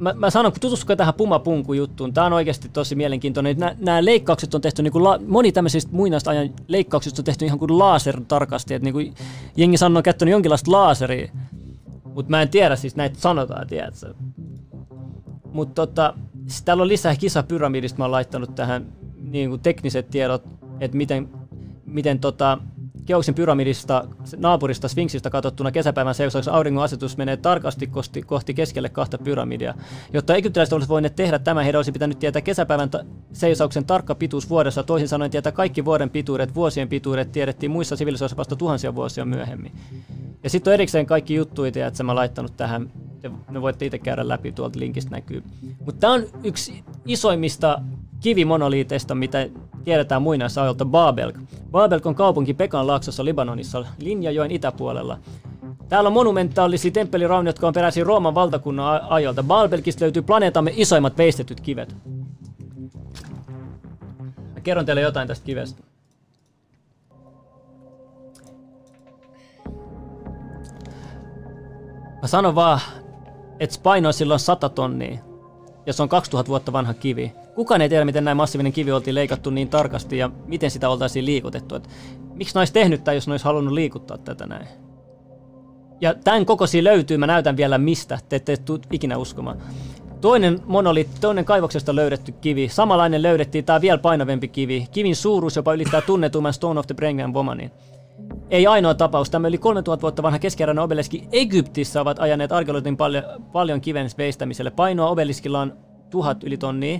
mä, mä sanon, kun tutustukaa tähän pumapunku-juttuun, tämä on oikeasti tosi mielenkiintoinen. Nämä, leikkaukset on tehty, niin kuin la, moni tämmöisistä muinaista ajan leikkauksista on tehty ihan kuin laser tarkasti, että niin kuin jengi sanoo, on käyttänyt jonkinlaista laseria, mutta mä en tiedä, siis näitä sanotaan, tiedätkö. Mutta tota, siis täällä on lisää kisapyramidista, mä oon laittanut tähän niin kuin tekniset tiedot, että miten, miten tota, Keoksin pyramidista, naapurista Sphinxistä katsottuna kesäpäivän seurauksena auringon asetus menee tarkasti kohti, kohti keskelle kahta pyramidia. Jotta egyptiläiset olisivat voineet tehdä tämän, heidän olisi pitänyt tietää kesäpäivän ta- seisauksen tarkka pituus vuodessa. Toisin sanoen tietää kaikki vuoden pituudet, vuosien pituudet tiedettiin muissa sivilisaatioissa vasta tuhansia vuosia myöhemmin. Ja sitten on erikseen kaikki juttuja, että mä laittanut tähän. Ne voitte itse käydä läpi, tuolta linkistä näkyy. Mutta tämä on yksi isoimmista kivimonoliiteista, mitä tiedetään muinaisajalta Babel. Babel on kaupunki Pekan laaksossa Libanonissa, Linjajoen itäpuolella. Täällä on monumentaalisia temppeliraunioita, jotka on peräisin Rooman valtakunnan a- ajalta. Baalbelkista löytyy planeetamme isoimmat veistetyt kivet. Mä kerron teille jotain tästä kivestä. Mä sanon vaan, että paino on silloin 100 tonnia, ja se on 2000 vuotta vanha kivi. Kukaan ei tiedä, miten näin massiivinen kivi oltiin leikattu niin tarkasti ja miten sitä oltaisiin liikutettu. Et miksi ne tehnyt tai jos ne olisi halunnut liikuttaa tätä näin? Ja tämän kokoisia löytyy, mä näytän vielä mistä, te ette tule ikinä uskomaan. Toinen monoliitti, toinen kaivoksesta löydetty kivi, samanlainen löydettiin, tämä vielä painavempi kivi. Kivin suuruus jopa ylittää tunnetumman Stone of the Brengan Womanin. Ei ainoa tapaus. Tämä yli 3000 vuotta vanha keskeräinen obeliski Egyptissä ovat ajaneet arkeologin paljon, paljon kiven veistämiselle. Painoa obeliskilla on tuhat yli tonnia.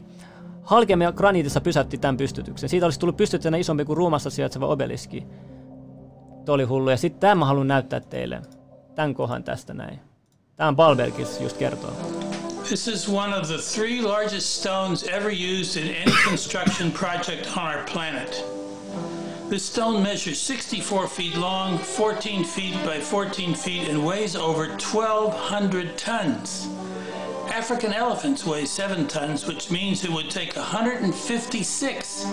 Halkeamia graniitissa pysäytti tämän pystytyksen. Siitä olisi tullut pystyttänä isompi kuin ruumassa sijaitseva obeliski. Tuo oli hullu. Ja sitten tämän mä haluan näyttää teille. Tämän kohan tästä näin. Tämä Balbergis just kertoo. This is one of the three largest stones ever used in any construction project on our planet. This stone measures 64 feet long, 14 feet by 14 feet, and weighs over 1,200 tons. African elephants weigh 7 tons, which means it would take 156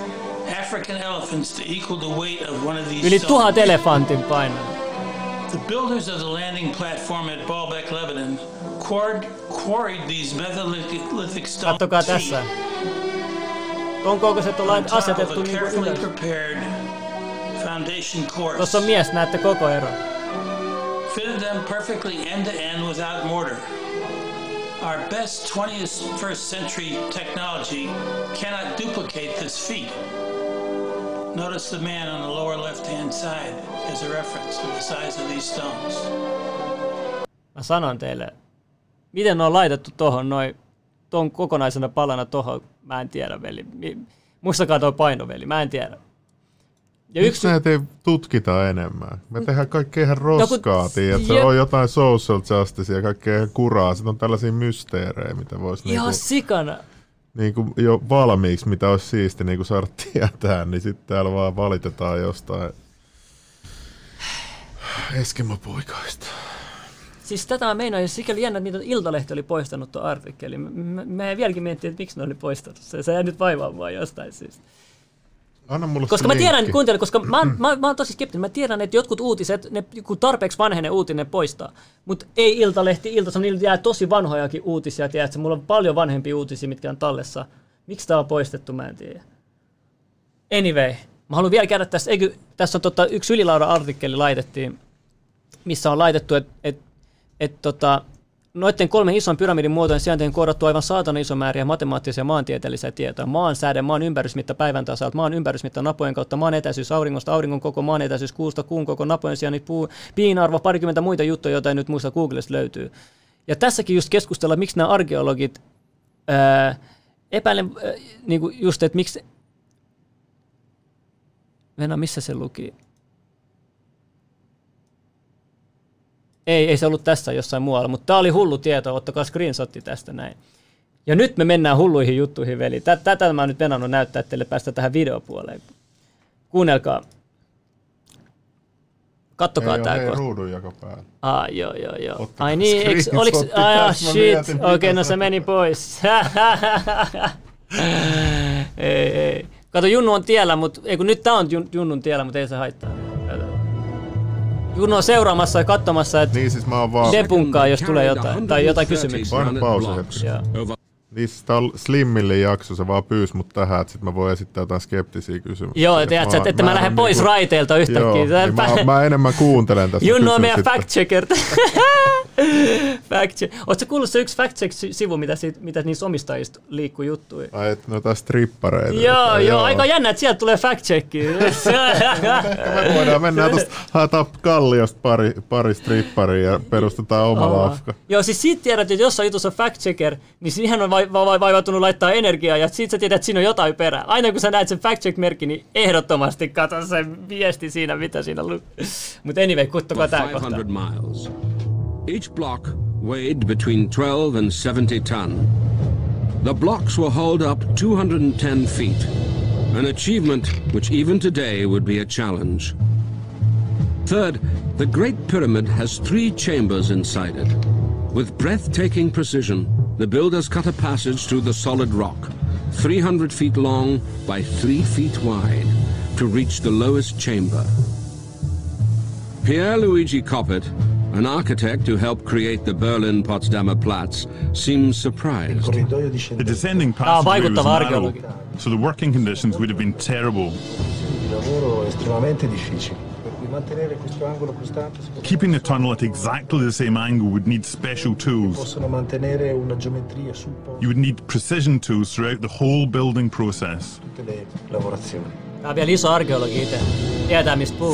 African elephants to equal the weight of one of these Yli tuhat elefantin painoa. The builders of the landing platform at Baalbek, Lebanon, quarried, quarried these Megalithic stones Kattokaa tässä. Tuon kokoiset on on lait- top of asetettu niinku carefully ylös. foundation course. Tuossa on mies, näette koko ero. Fitted them perfectly end to end without mortar. Our best 21st century technology cannot duplicate this feat. Notice the man on the lower left hand side as a reference to the size of these stones. Mä sanon teille, miten ne on laitettu tuohon noin, tuon kokonaisena palana tuohon, mä en tiedä veli. Muistakaa tuo painoveli, mä en tiedä. Ja Miksi yksi... näitä ei tutkita enemmän? Me tehdään kaikkea ihan roskaa, no, kun... Se on jotain social justice ja kaikkea ihan kuraa. Sitten on tällaisia mysteerejä, mitä voisi... Ihan niinku, sikana. Niinku jo valmiiksi, mitä olisi siisti niinku saada tietää, niin sitten täällä vaan valitetaan jostain Eskimopoikaista. Siis tätä meinaa, jos sikäli jännä, että niitä Iltalehti oli poistanut tuon artikkelin. Mä, mä vieläkin miettiä, että miksi ne oli poistanut se. Se jää nyt vaivaamaan jostain syystä. Anna mulle koska mä tiedän, kuuntele, koska mä, mä, mä oon tosi skeptinen. Mä tiedän, että jotkut uutiset, ne, kun tarpeeksi vanhene uutinen poistaa. Mutta ei Iltalehti, Ilta, niillä jää tosi vanhojakin uutisia. Tiedätkö? Mulla on paljon vanhempia uutisia, mitkä on tallessa. Miksi tää on poistettu, mä en tiedä. Anyway, mä haluan vielä käydä tässä. Eikö, tässä on tota, yksi ylilaura-artikkeli laitettiin, missä on laitettu, että et, et, tota, noiden kolmen ison pyramidin muotojen sijaintiin koodattu aivan saatana iso määriä matemaattisia ja maantieteellisiä tietoja. Maan sääde, maan ympärysmitta päivän tasalta, maan ympärysmitta napojen kautta, maan etäisyys auringosta, auringon koko, maan etäisyys kuusta, kuun koko, napojen sijainnit, puu, piinarvo, parikymmentä muita juttuja, joita ei nyt muista Googlesta löytyy. Ja tässäkin just keskustella, miksi nämä arkeologit epäilen ää, niin just, että miksi... Venä, missä se luki? Ei, ei se ollut tässä jossain muualla, mutta tämä oli hullu tieto, ottakaa screenshotti tästä näin. Ja nyt me mennään hulluihin juttuihin, veli. Tätä mä nyt venannut näyttää teille päästä tähän videopuoleen. Kuunnelkaa. Kattokaa ei tää ole, ruudun joka päällä. Ah, joo, joo, joo. Ottakaa Ai niin, eks, oliks, ai, shit. Okei, okay, no se meni pois. ei, ei. Kato, Junnu on tiellä, mutta ei kun nyt tää on Junnun tiellä, mutta ei se haittaa. Juno on seuraamassa ja katsomassa, että niin, siis mä oon vaan... debunkkaa, jos tulee jotain, tai jotain kysymyksiä. Vain pausa hetki. Siis tää on Slimmille jakso, se vaan pyysi mut tähän, että sit mä voin esittää jotain skeptisiä kysymyksiä. Joo, tiedät että, että mä, mä lähden pois niinku, raiteilta yhtäkkiä. Joo, niin mä, mä, enemmän kuuntelen tästä. Junno on meidän fact checker. fact check. Ootko kuullut se yksi fact check-sivu, mitä, siitä, mitä niissä omistajista liikkuu juttuja? Ai, että noita strippareita. Joo, joo, joo, aika jännä, että sieltä tulee fact checki. me voidaan mennä tuosta, haetaan kalliosta pari, pari stripparia ja perustetaan oma lafka. Joo, siis siitä tiedät, että jutussa on fact checker, niin siihen on vai, vai, vaivautunut laittaa energiaa ja sit sä tiedät, että siinä on jotain perää. Aina kun sä näet sen fact check-merkki, niin ehdottomasti katso sen viesti siinä, mitä siinä lukee. Mutta anyway, kuttokaa tää kohta. Miles. Each block weighed between 12 and 70 ton. The blocks were hauled up 210 feet, an achievement which even today would be a challenge. Third, the Great Pyramid has three chambers inside it. With breathtaking precision, the builders cut a passage through the solid rock, 300 feet long by 3 feet wide, to reach the lowest chamber. Pierre Luigi Coppet, an architect who helped create the Berlin Potsdamer Platz, seems surprised. The descending ah, passageway was narrow, so the working conditions would have been terrible. Keeping the tunnel at exactly the same angle would need special tools. You would need precision tools throughout the whole building process.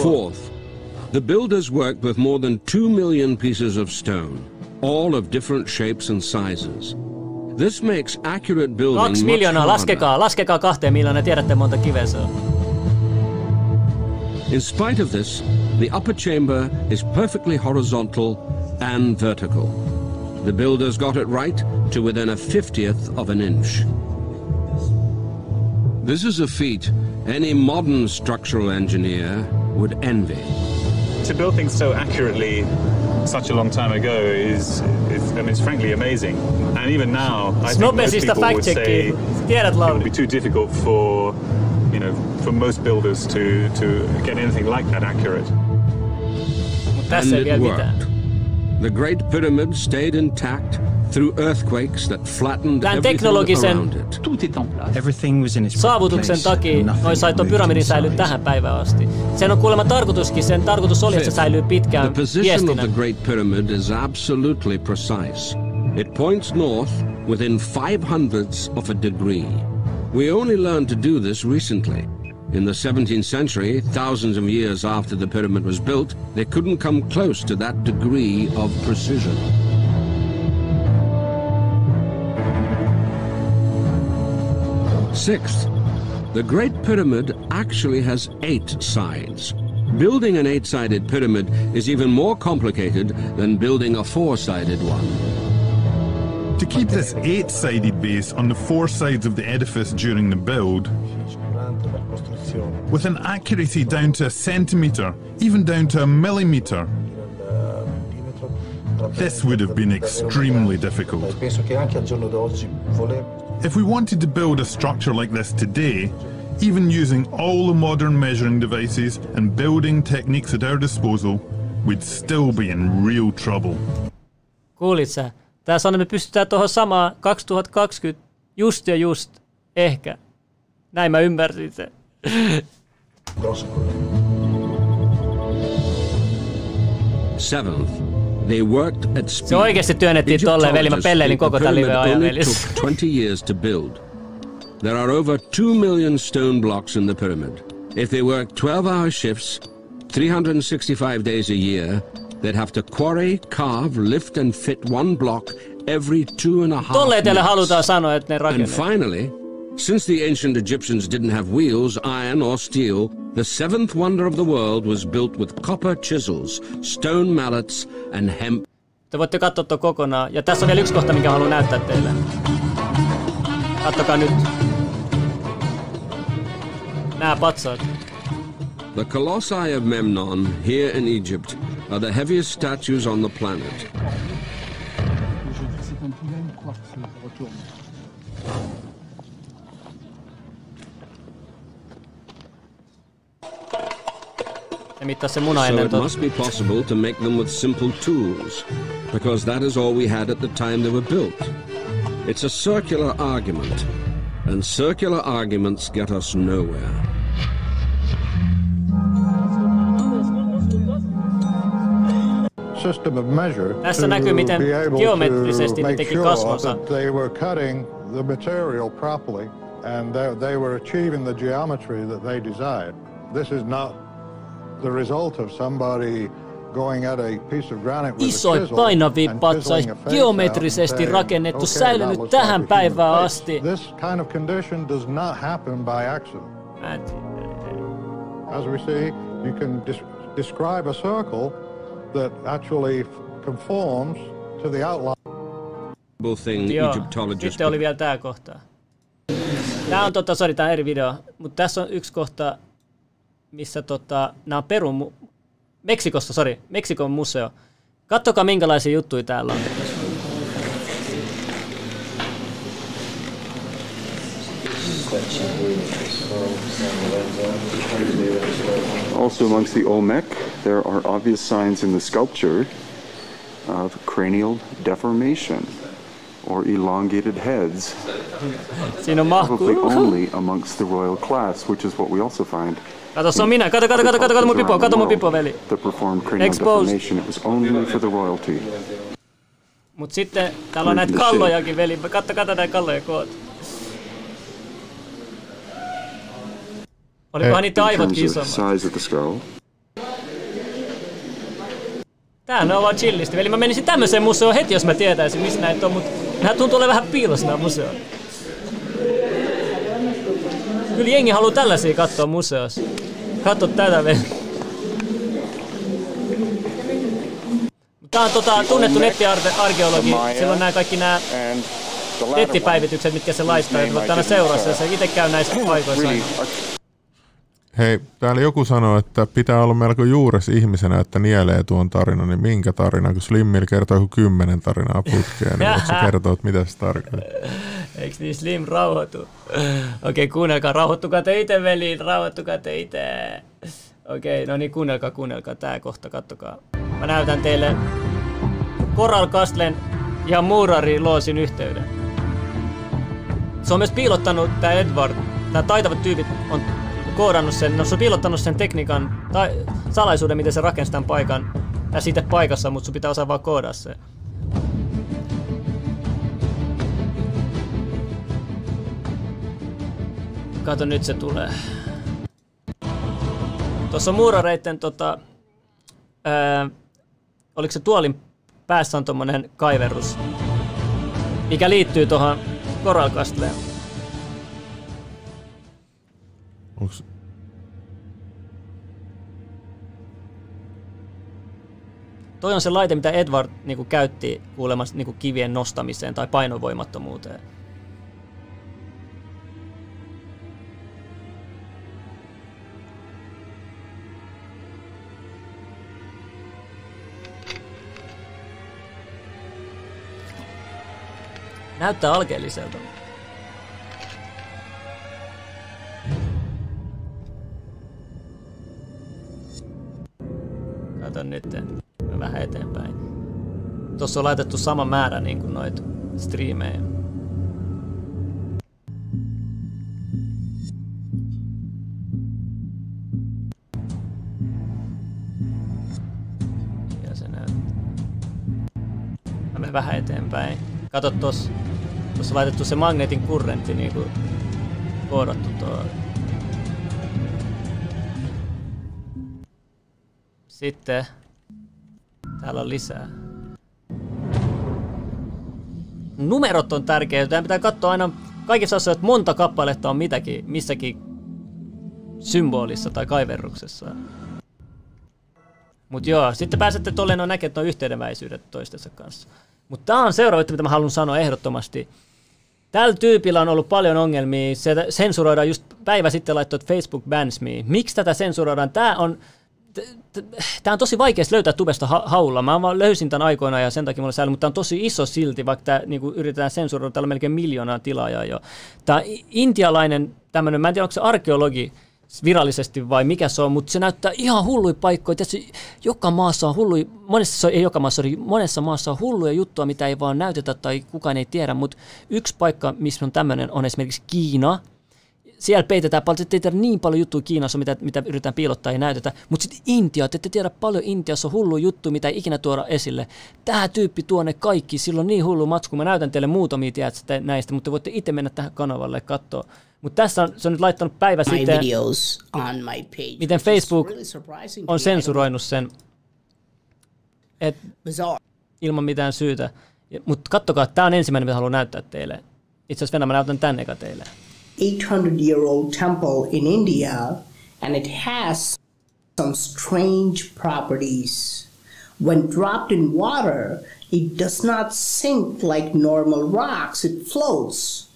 Fourth, the builders worked with more than two million pieces of stone, all of different shapes and sizes. This makes accurate building Kaksi miljoonaa, laskekaa, laskekaa kahteen miljoonaa, tiedätte monta kiveä se on. In spite of this, the upper chamber is perfectly horizontal and vertical. The builders got it right to within a 50th of an inch. This is a feat any modern structural engineer would envy. To build things so accurately such a long time ago is, is I mean, it's frankly amazing. And even now, I think most people would say it would be too difficult for you know, for most builders to, to get anything like that accurate. And it worked. The Great Pyramid stayed intact through earthquakes that flattened everything around it. Everything was in its saavutuksen takia noin sai tuon pyramidin säilyä tähän päivään asti. Sen on kuulemma tarkoituskin, sen tarkoitus oli, että se säilyy pitkään The position of the Great Pyramid is absolutely precise. It points north within five hundredths of a degree. We only learned to do this recently. In the 17th century, thousands of years after the pyramid was built, they couldn't come close to that degree of precision. Sixth, the Great Pyramid actually has eight sides. Building an eight-sided pyramid is even more complicated than building a four-sided one. To keep this eight-sided base on the four sides of the edifice during the build, with an accuracy down to a centimetre, even down to a millimetre, this would have been extremely difficult. If we wanted to build a structure like this today, even using all the modern measuring devices and building techniques at our disposal, we'd still be in real trouble. Kuulit sä? Tää sanoo, me pystytään tuohon samaan 2020 just ja just ehkä. Näin mä ymmärsin se. Seventh, they worked at speed. Se oikeasti työnnettiin tolleen, veli mä pelleilin koko tämän live ajan, veli. took 20 years to build. There are over 2 million stone blocks in the pyramid. If they work 12 hour shifts, 365 days a year, they'd have to quarry, carve, lift and fit one block every two and a half halutaan sanoa, että ne And finally, since the ancient Egyptians didn't have wheels, iron or steel, the seventh wonder of the world was built with copper chisels, stone mallets and hemp. Te voitte katsoa kokonaan. Ja tässä on vielä yksi kohta, minkä haluan näyttää teille. Kattokaa nyt. Nämä patsaat. The Colossi of Memnon, here in Egypt, are the heaviest statues on the planet. so it must be possible to make them with simple tools, because that is all we had at the time they were built. It's a circular argument, and circular arguments get us nowhere. Tässä näkyy, miten geometrisesti ne teki kasvonsa. They were cutting the material properly and they, they were achieving the geometry that they desired. This is not the result of somebody Isoit painavia patsais, geometrisesti rakennettu, säilynyt tähän päivään asti. This kind of condition does not happen by accident. As we see, you can describe a circle that actually conforms to the outline. Thing Joo, sitten oli vielä tää kohta. Tää on tota, sorry, tää on eri video, mutta tässä on yksi kohta, missä tota, nämä on Perun Meksikossa, sorry, Meksikon museo. Kattokaa minkälaisia juttuja täällä on. Also amongst the Olmec, there are obvious signs in the sculpture of cranial deformation or elongated heads. Probably only amongst the royal class, which is what we also find mun pipo, veli. Exposed. It was only for the royalty. Mut sitten täällä on näitä kallojakin, veli. Näitä kalloja koot. Olikohan niitä aivotkin isommat? Tää on vaan chillisti. Veli mä menisin tämmöiseen museoon heti, jos mä tietäisin, missä näitä on, mut nää tuntuu olevan vähän piilossa nää museot. Kyllä jengi haluaa tällaisia katsoa museossa. Katso tätä vielä. Tää on tota, tunnettu nettiarkeologi. Sillä on nämä kaikki nämä nettipäivitykset, mitkä se laittaa. Täällä seurassa ja se itse käy näissä paikoissa. Hei, täällä joku sanoi, että pitää olla melko juures ihmisenä, että nielee tuon tarinan, niin minkä tarina? Kun Slimmillä kertoo joku kymmenen tarinaa putkeen, niin voitko kertoa, mitä se tarkoittaa? Eikö niin Slim rauhoitu? Okei, okay, kuunnelkaa, rauhoittukaa te itse, veli, rauhoittukaa te itse. Okei, okay, no niin, kuunnelkaa, kuunnelkaa tää kohta, kattokaa. Mä näytän teille Coral Castlen ja Muurari Loosin yhteyden. Se on myös piilottanut, tää Edward, tää taitavat tyypit on koodannut sen, no se on piilottanut sen tekniikan tai salaisuuden, miten se rakensi tämän paikan. Ja siitä paikassa, mutta sun pitää osaa vaan koodaa se. Kato, nyt se tulee. Tuossa on muurareitten, tota, ää, oliko se tuolin päässä on tuommoinen kaiverus, mikä liittyy tuohon Coral Castleen. Onks... Toi on se laite, mitä Edward niinku, käytti kuulemassa niinku, kivien nostamiseen tai painovoimattomuuteen. Näyttää alkeelliselta. Tuossa on laitettu sama määrä niin kuin noita striimejä. Ja se näyttää. Mä vähän eteenpäin. Kato tossa. Tuossa laitettu se magneetin kurrentti niinku koodattu tuo. Sitten täällä on lisää. Numerot on tärkeitä. Tämä pitää katsoa aina kaikissa asioissa, että monta kappaletta on mitäkin, missäkin symbolissa tai kaiverruksessa. Mut joo, sitten pääsette tolleen no näkemään nuo yhteydenväisyydet toistensa kanssa. Mutta tämä on seuraava, mitä mä haluan sanoa ehdottomasti. Tällä tyypillä on ollut paljon ongelmia. Se sensuroidaan just päivä sitten laittoi Facebook bans me. Miksi tätä sensuroidaan? Tämä on, Tämä on tosi vaikea löytää tubesta ha- haulla. Mä vaan löysin tämän aikoina ja sen takia mulla sääli, mutta tämä on tosi iso silti, vaikka tämä niin yritetään sensuroida. Täällä melkein miljoonaa tilaajaa jo. Tämä intialainen tämmöinen, mä en tiedä onko se arkeologi, virallisesti vai mikä se on, mutta se näyttää ihan hulluja paikkoja. Tietysti joka maassa on hulluja, monessa, ei joka maassa, monessa maassa on hulluja juttuja, mitä ei vaan näytetä tai kukaan ei tiedä, mutta yksi paikka, missä on tämmöinen, on esimerkiksi Kiina. Siellä peitetään paljon, että tiedä niin paljon juttuja Kiinassa, mitä, mitä yritetään piilottaa ja näytetä. Mutta sitten Intia, te ette tiedä paljon Intiassa on hullu juttu, mitä ei ikinä tuoda esille. Tämä tyyppi tuo ne kaikki, silloin niin hullu matsku. Mä näytän teille muutamia tiedätkö, näistä, mutta voitte itse mennä tähän kanavalle ja katsoa. Mutta tässä on, se on nyt laittanut päivä my sitten, on my page, miten Facebook really on sensuroinut sen et, ilman mitään syytä. Mutta kattokaa, tämä on ensimmäinen, mitä haluan näyttää teille. Itse asiassa Venä, mä näytän tänne eka teille. 800 year old temple in India and it has some strange properties. When dropped in water, it does not sink like normal rocks, it floats.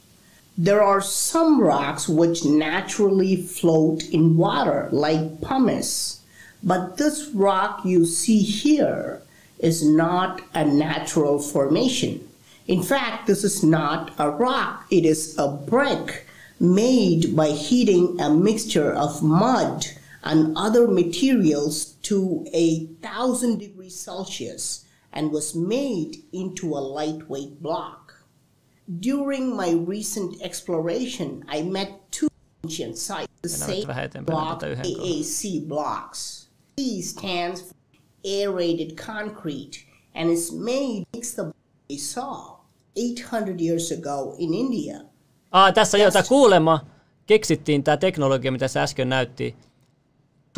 There are some rocks which naturally float in water, like pumice. But this rock you see here is not a natural formation. In fact, this is not a rock, it is a brick made by heating a mixture of mud and other materials to a thousand degrees Celsius and was made into a lightweight block. During my recent exploration, I met two ancient sites, the same block AAC blocks. C stands for aerated concrete and is made makes the body saw 800 years ago in India. Ah, tässä jo, kuulema keksittiin tämä teknologia, mitä sä äsken näytti,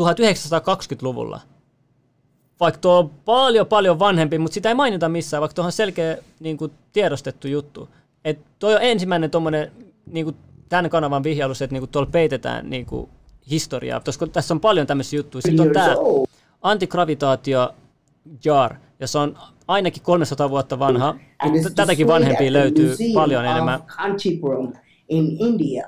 1920-luvulla. Vaikka tuo on paljon paljon vanhempi, mutta sitä ei mainita missään, vaikka tuohon on selkeä niin kuin, tiedostettu juttu. Et toi on ensimmäinen tuommoinen niin tämän kanavan vihjailus, että niin kuin tuolla peitetään niin kuin, historiaa, koska tässä on paljon tämmöisiä juttuja. Sitten on tämä antigravitaatio jar, ja se on ainakin 300 vuotta vanha. Tätäkin vanhempia löytyy paljon enemmän. In India.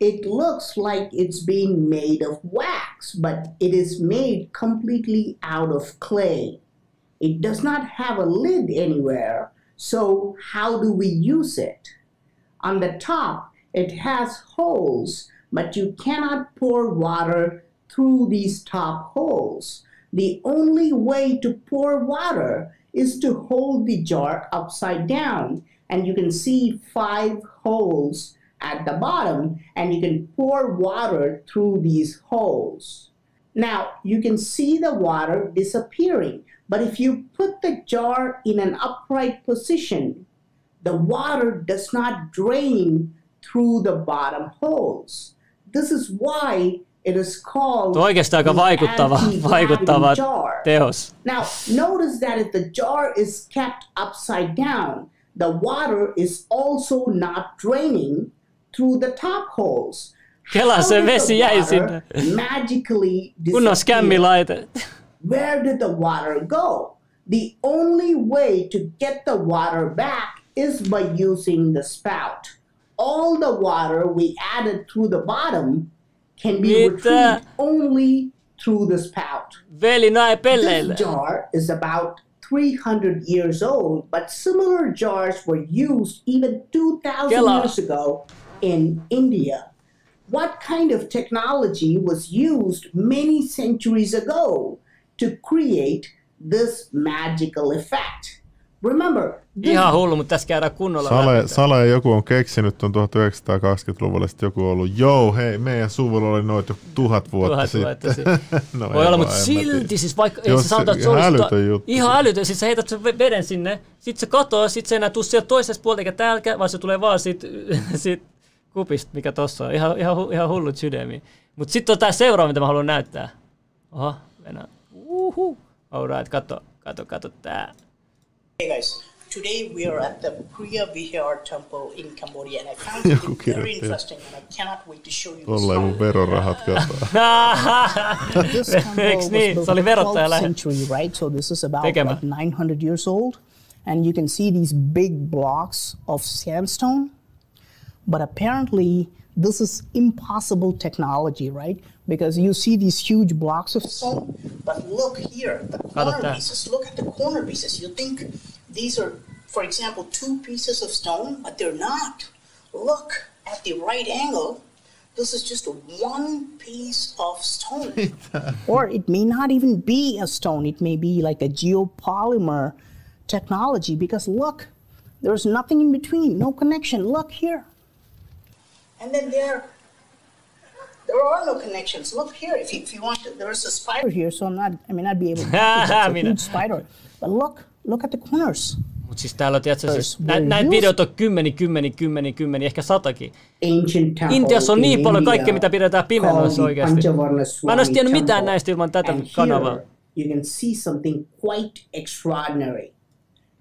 It looks like it's being made of wax, but it is made completely out of clay. It does not have a lid anywhere, So how do we use it? On the top, it has holes, but you cannot pour water through these top holes. The only way to pour water is to hold the jar upside down, and you can see five holes at the bottom, and you can pour water through these holes. Now, you can see the water disappearing. But if you put the jar in an upright position, the water does not drain through the bottom holes. This is why It is called Tuo oikeastaan aika vaikuttava, vaikuttava teos. Now, notice that if the jar is kept upside down, the water is also not draining through the top holes. Kela se vesi jäi sinne. Magically Kunnon skämmilaite. Where did the water go? The only way to get the water back is by using the spout. All the water we added through the bottom can be Mitä? Uh, retrieved only through the spout. Veli näin pelleille. This jar is about 300 years old, but similar jars were used even 2,000 years ago in India. What kind of technology was used many centuries ago to create this magical effect? Remember, Ihan hullu, mutta tässä käydään kunnolla Sale, Sale joku on keksinyt tuon 1920-luvulla, sitten joku on ollut, joo, hei, meidän suvulla oli noita tuhat vuotta tuhat sitten. Vuotta sitten. no, Voi olla, mutta silti, siis vaikka Jos, sä sanotaan, että se olisi älytön juttu. Ihan älytön, siis sä heität sen veden sinne, sitten se katoaa, sitten se enää tuu sieltä toisesta puolta eikä täältä, vaan se tulee vaan siitä, siitä kupista, mikä tossa on. Ihan, ihan, ihan hullut sydämi. Mutta sitten on tämä seuraava, mitä mä haluan näyttää. Oho, mennään. Uhu. Alright, kato, kato, kato tää. Hey guys, today we are at the Priya Vihar temple in Cambodia and I found something very interesting and I cannot wait to show you Tolle mun verorahat This temple was built in the 12th century, right? So this is about like 900 years old. And you can see these big blocks of sandstone. But apparently this is impossible technology, right? Because you see these huge blocks of stone, but look here, the corner pieces. Look at the corner pieces. You think these are, for example, two pieces of stone, but they're not. Look at the right angle. This is just one piece of stone. or it may not even be a stone. It may be like a geopolymer technology because look, there's nothing in between, no connection. Look here. And then there, there are no connections. Look here, if you, if you want to, there's a spider here, so I'm not, I may not be able to, it's a huge spider. But look, look at the corners. Mutta siis täällä on, tiedätkö, siis, nä, näitä videoita on kymmeni, kymmeni, kymmeni, kymmeni, ehkä satakin. Intiassa on niin paljon kaikkea, mitä pidetään pimeässä oikeasti. Mä en olisi tiennyt mitään näistä ilman tätä kanavaa. You can see something quite extraordinary.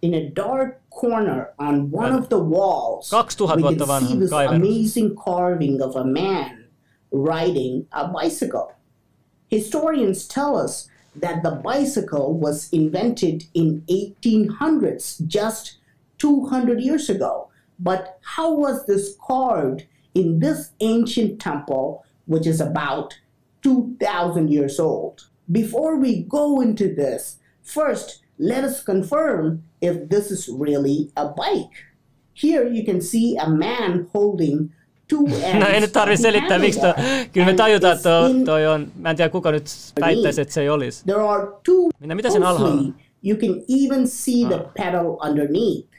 In a dark corner on one of the walls, we can see this amazing carving of a man riding a bicycle. Historians tell us that the bicycle was invented in 1800s, just 200 years ago. But how was this carved in this ancient temple, which is about 2,000 years old? Before we go into this, first let us confirm if this is really a bike. Here you can see a man holding No ei nyt tarvitse selittää, miksi toi, kyllä me tajutaan, että toi, toi on, mä en tiedä kuka nyt väittäisi, että se ei olisi. There are two Minä, mitä sen alhaalla? You can even see the ah. pedal underneath.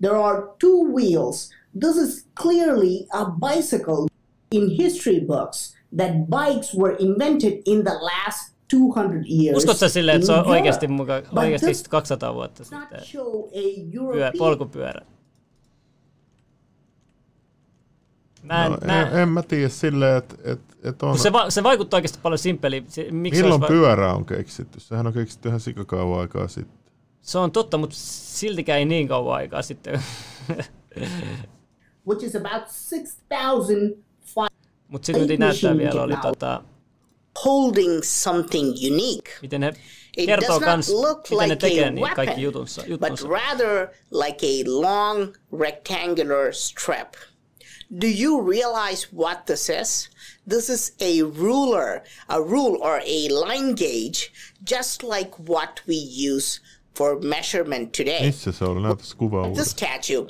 There are two wheels. This is clearly a bicycle. In history books, that bikes were invented in the last 200 years. Uskotko sä silleen, että se on oikeasti, muka, oikeasti 200 vuotta sitten pyö, polkupyörä? Mä en, no, mä... En, en mä tiedä silleen, että et, et on... Se, va, se vaikuttaa oikeasti paljon simppeli. Se, miksi Milloin va... pyörä on keksitty? Sehän on keksitty ihan sikakauan aikaa sitten. Se on totta, mutta siltikään ei niin kauan aikaa sitten. Which is about 6,000 Mutta sitten nyt näyttää vielä, oli tota, holding something unique. Miten ne it does not look like a weapon, jutunsa, but rather like a long rectangular strip. Do you realize what this is? This is a ruler, a rule or a line gauge, just like what we use for measurement today. This statue,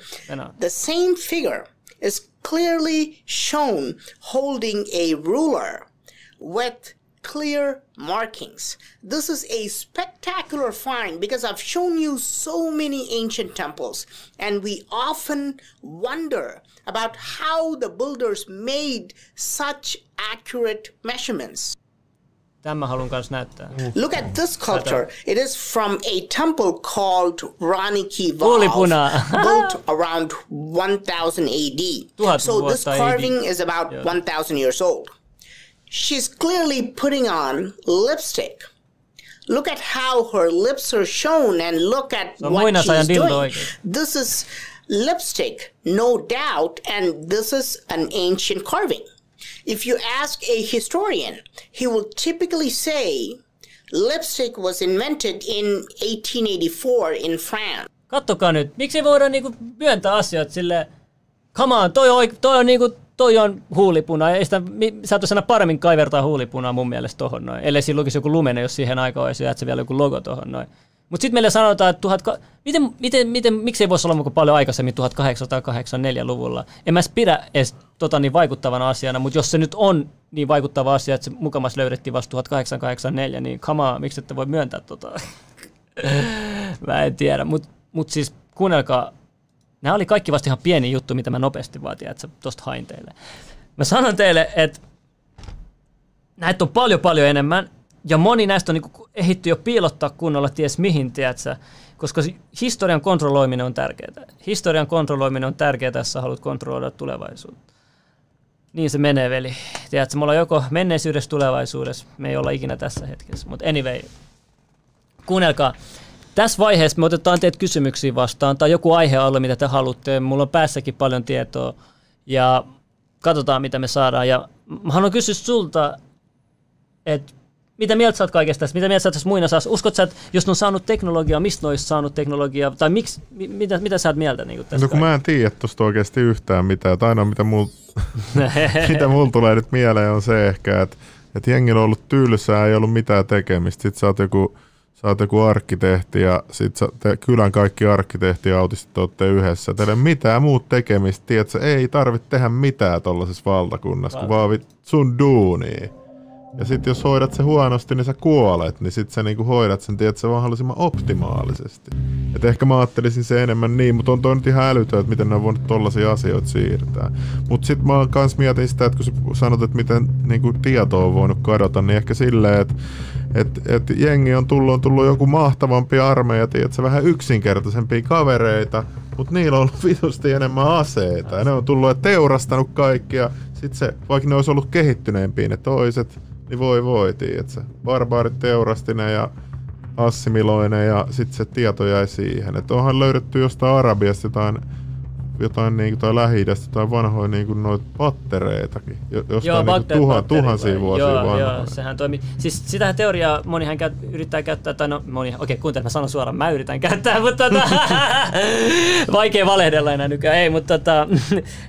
the same figure is clearly shown holding a ruler with clear markings. This is a spectacular find because I've shown you so many ancient temples, and we often wonder about how the builders made such accurate measurements. Tämä haluan myös näyttää. Mm. Look at this sculpture. It is from a temple called Rani Ki built around 1000 AD. So this carving is about 1000 years old. She's clearly putting on lipstick. Look at how her lips are shown and look at no what she's doing. This is lipstick, no doubt, and this is an ancient carving. If you ask a historian, he will typically say lipstick was invented in 1884 in France. Kattokaa nyt, miksi voida niinku myöntää asiat sille, come on, toi toi on niinku toi on huulipuna. Ei sitä, saattaisi aina paremmin kaivertaa huulipunaa mun mielestä tohon noin. Ellei siinä lukisi joku lumene, jos siihen aikaan olisi, että se vielä joku logo tohon noin. Mutta sitten meille sanotaan, että tuhat, miten, miten, miten, miksi ei voisi olla paljon aikaisemmin 1884-luvulla. En mä pidä edes tota niin vaikuttavana asiana, mutta jos se nyt on niin vaikuttava asia, että se mukamas löydettiin vasta 1884, niin on, miksi ette voi myöntää tota? mä en tiedä, mutta mut siis kuunnelkaa, nämä oli kaikki vasta ihan pieni juttu, mitä mä nopeasti vaatin, että tosta hain teille. Mä sanon teille, että näitä on paljon paljon enemmän, ja moni näistä on niin ehitty jo piilottaa kunnolla ties mihin, tiedätkö? koska historian kontrolloiminen on tärkeää. Historian kontrolloiminen on tärkeää, jos sä haluat kontrolloida tulevaisuutta. Niin se menee, veli. Tiedätkö, me ollaan joko menneisyydessä, tulevaisuudessa, me ei olla ikinä tässä hetkessä. Mutta anyway, kuunnelkaa. Tässä vaiheessa me otetaan teitä kysymyksiä vastaan tai joku aihealue, mitä te haluatte. Mulla on päässäkin paljon tietoa ja katsotaan, mitä me saadaan. Ja mä haluan kysyä sulta, että mitä mieltä sä oot kaikesta tästä? Mitä mieltä sä oot tässä muina saas? Uskot sä, että jos ne on saanut teknologiaa, mistä ne olisi saanut teknologiaa? Tai miksi, mitä, mitä sä oot mieltä niin tästä? No kun mä en tiedä tuosta oikeasti yhtään mitään. Tai ainoa mitä mulla mitä mul tulee nyt mieleen on se ehkä, että, että jengillä on ollut tylsää, ei ollut mitään tekemistä. Sitten sä oot joku, sä oot joku arkkitehti ja sit sä, te, kylän kaikki arkkitehti ja autistit olette yhdessä. Teillä ei mitään muut tekemistä. Tiedätkö, ei tarvitse tehdä mitään tuollaisessa valtakunnassa, kun vaan sun duunia. Ja sitten jos hoidat se huonosti, niin sä kuolet, niin sitten sä niinku hoidat sen, tiedät, se mahdollisimman optimaalisesti. Et ehkä mä ajattelisin se enemmän niin, mutta on toi nyt ihan älytö, että miten ne on voinut tollaisia asioita siirtää. Mutta sitten mä kans mietin sitä, että kun sä sanot, että miten niinku tieto on voinut kadota, niin ehkä silleen, että et, et jengi on tullut, on tullut joku mahtavampi armeija, tiedätkö, vähän yksinkertaisempia kavereita, mutta niillä on ollut vitusti enemmän aseita. Ja ne on tullut ja teurastanut kaikkia. Sitten se, vaikka ne olisi ollut kehittyneempiä ne toiset, niin voi voi, tiedätkö. Barbaarit teurasti ne ja assimiloinen ja sitten se tieto jäi siihen. Että onhan löydetty jostain Arabiasta jotain jotain niin kuin, tai lähi tai vanhoja niin kuin, noita pattereitakin, jostain joo, niin kuin, tuhan, tuhansia vuosia joo, vanhoja. Joo, sehän toimii. Siis sitähän teoriaa monihan käy, yrittää käyttää, tai no moni, okei okay, kuuntele, mä sanon suoraan, mä yritän käyttää, mutta tota, vaikea valehdella enää nykyään, ei, mutta tota,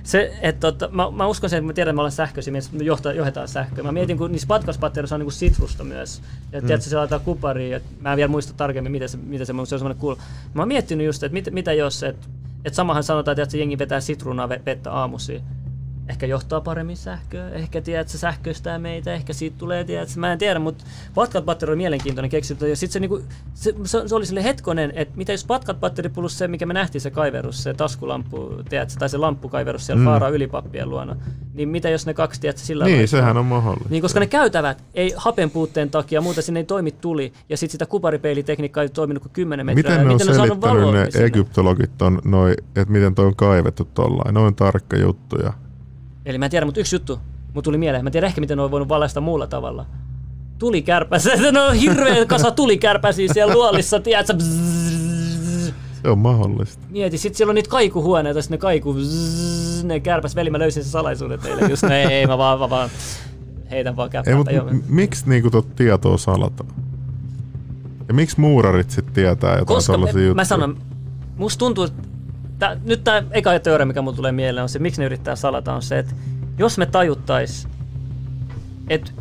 se, että tota, mä, mä uskon sen, että mä tiedän, että me ollaan sähköisiä, me johtaa, johdetaan sähköä. Mä mietin, kun niissä patkaspattereissa on niin kuin sitrusta myös, ja mm. tiedätkö, se laitetaan kupariin, ja mä en vielä muista tarkemmin, mitä se, mitä se, se on semmoinen cool. Mä oon miettinyt just, että mit, mitä jos, että et samahan sanotaan, että jengi vetää sitruunaa vettä aamusi. Ehkä johtaa paremmin sähköä, ehkä tiedät, että se sähköistää meitä, ehkä siitä tulee, tiedät, mä en tiedä, mutta Patkat Batteri oli mielenkiintoinen keksintö. Ja sitten se, niinku, se, se, se, oli sille hetkonen, että mitä jos Patkat Batteri plus se, mikä me nähtiin se kaiverus, se taskulampu, tiedät, tai se lamppukaiverus siellä mm. Faaraa ylipappien luona, niin mitä jos ne kaksi, tiedät, sillä Niin, sehän on mahdollista. Niin, koska ne käytävät ei hapen puutteen takia, muuten sinne ei toimi tuli, ja sitten sitä kuparipeilitekniikkaa ei toiminut kuin 10 metriä. Miten ne on selittänyt ne egyptologit on noi, että miten toi on kaivettu tollain? Noin tarkka juttuja. Eli mä en tiedä, mutta yksi juttu mun tuli mieleen. Mä en tiedä ehkä, miten ne on voinut valaista muulla tavalla. Tulikärpäsiä, ne on hirveä kasa tulikärpäsiä siellä luolissa, tiedätkö? Se on mahdollista. Mieti, sit siellä on niitä kaikuhuoneita, sitten ne kaiku, bzzz, ne kärpäs. Veli, mä löysin sen salaisuuden teille just. No, ei, ei, mä vaan, mä vaan heitän vaan käppää. Ei, mutta miksi niinku tot tietoa salataan? Ja miksi muurarit sitten tietää jotain Koska tällaisia juttuja? Mä sanon, musta tuntuu, että tää, nyt tämä eka teoria, mikä mulle tulee mieleen, on se, miksi ne yrittää salata, on se, että jos me tajuttais, että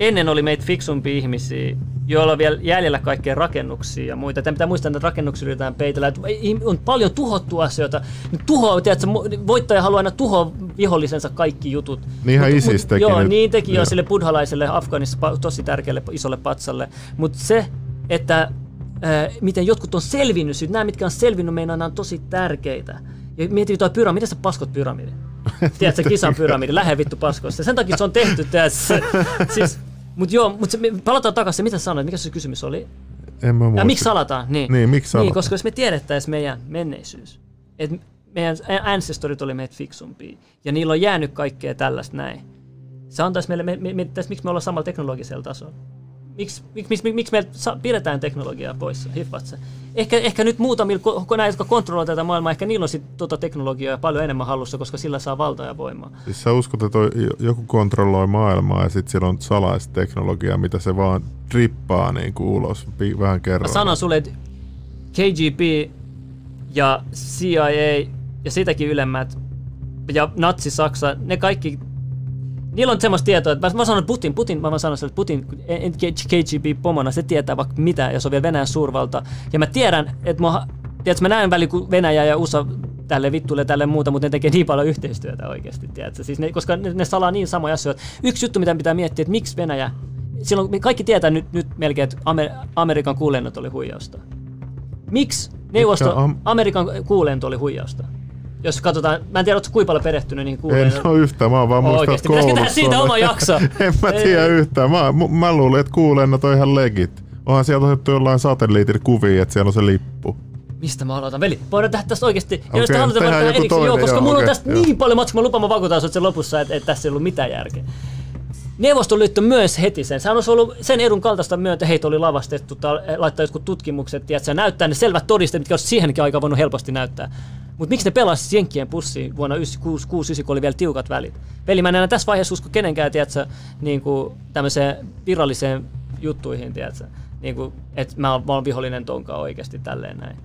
ennen oli meitä fiksumpia ihmisiä, joilla on vielä jäljellä kaikkea rakennuksia ja muita. Tämä pitää muistaa, että rakennuksia yritetään peitellä. Että on paljon tuhottu asioita. Tuho, tiedätkö, voittaja haluaa aina tuhoa vihollisensa kaikki jutut. Niin ihan ISIS teki Joo, niin teki jo sille buddhalaiselle Afganissa tosi tärkeälle isolle patsalle. Mutta se, että miten jotkut on selvinnyt siitä. Nämä, mitkä on selvinnyt, meidän on tosi tärkeitä. Ja mietin tuo pyramidi, mitä sä paskot pyramidi? Tiedätkö, kisan pyramidi, lähde vittu paskoista. Sen takia se on tehty, tiedätkö? Siis, mutta joo, mutta palataan takaisin, mitä sanoit, mikä se kysymys oli? En mä ja miksi salataan? Niin. niin, miksi salataan? Niin, koska jos me tiedettäisiin meidän menneisyys, että meidän ancestorit oli meitä fiksumpia, ja niillä on jäänyt kaikkea tällaista näin, Se antaisi meille, me, me, me, tässä, miksi me ollaan samalla teknologisella tasolla. Miksi, miksi, miksi, miksi me pidetään teknologiaa pois, hiffaat se? Ehkä, ehkä nyt muutamilla, kun näitä, jotka kontrolloivat tätä maailmaa, ehkä niillä on sit tuota teknologiaa paljon enemmän hallussa, koska sillä saa valtaa ja voimaa. Siis sä uskot, että joku kontrolloi maailmaa ja sitten siellä on salaista teknologiaa, mitä se vaan drippaa niin kuin ulos vähän kerran. Mä sanon sulle, että KGB ja CIA ja sitäkin ylemmät ja Natsi-Saksa, ne kaikki Niillä on semmoista tietoa, että mä sanon Putin, Putin, mä sanon että Putin, KGB-pomona, se tietää vaikka mitä, jos on vielä Venäjän suurvalta. Ja mä tiedän, että mä, tiedätkö, mä näen väliin, kun Venäjä ja USA tälle vittuille tälle muuta, mutta ne tekee niin paljon yhteistyötä oikeasti, tiedätkö? Siis ne, koska ne, ne salaa niin samoja asioita. Yksi juttu, mitä pitää miettiä, että miksi Venäjä, silloin kaikki tietää nyt, nyt melkein, että Amer, Amerikan kuulennot oli huijausta. Miksi neuvosto, Amerikan kuulento oli huijausta? Jos katsotaan, mä en tiedä, ootko kuinka paljon perehtynyt niin kuulee. En ole yhtään, mä oon vaan muistanut Pitäisikö tehdä siitä oma jakso? en mä tiedä yhtään, mä, mä luulen, että kuulennot on ihan legit. Onhan sieltä otettu jollain satelliitin kuvia, että siellä on se lippu. Mistä mä aloitan? Veli, voidaan tehdä tästä oikeesti. Okay, jos te haluatte, voidaan erikseen. Joo, koska joo, mulla okay, on tästä joo. niin paljon matkaa, mä lupaan, mä vakuutan että se lopussa, että, että tässä ei ollut mitään järkeä. Neuvostoliitto myös heti sen. Sehän olisi ollut sen edun kaltaista myötä, heitä oli lavastettu tai laittaa jotkut tutkimukset, ja näyttää ne selvät todisteet, mitkä olisi siihenkin aika voinut helposti näyttää. Mutta miksi ne pelasi Jenkkien pussiin vuonna 1969, kun oli vielä tiukat välit? Veli, mä en enää tässä vaiheessa usko kenenkään, tiedätkö, niin kuin tämmöiseen viralliseen juttuihin, tiedätkö, niin kuin, että mä mä oon vihollinen tonkaan oikeasti tälleen näin.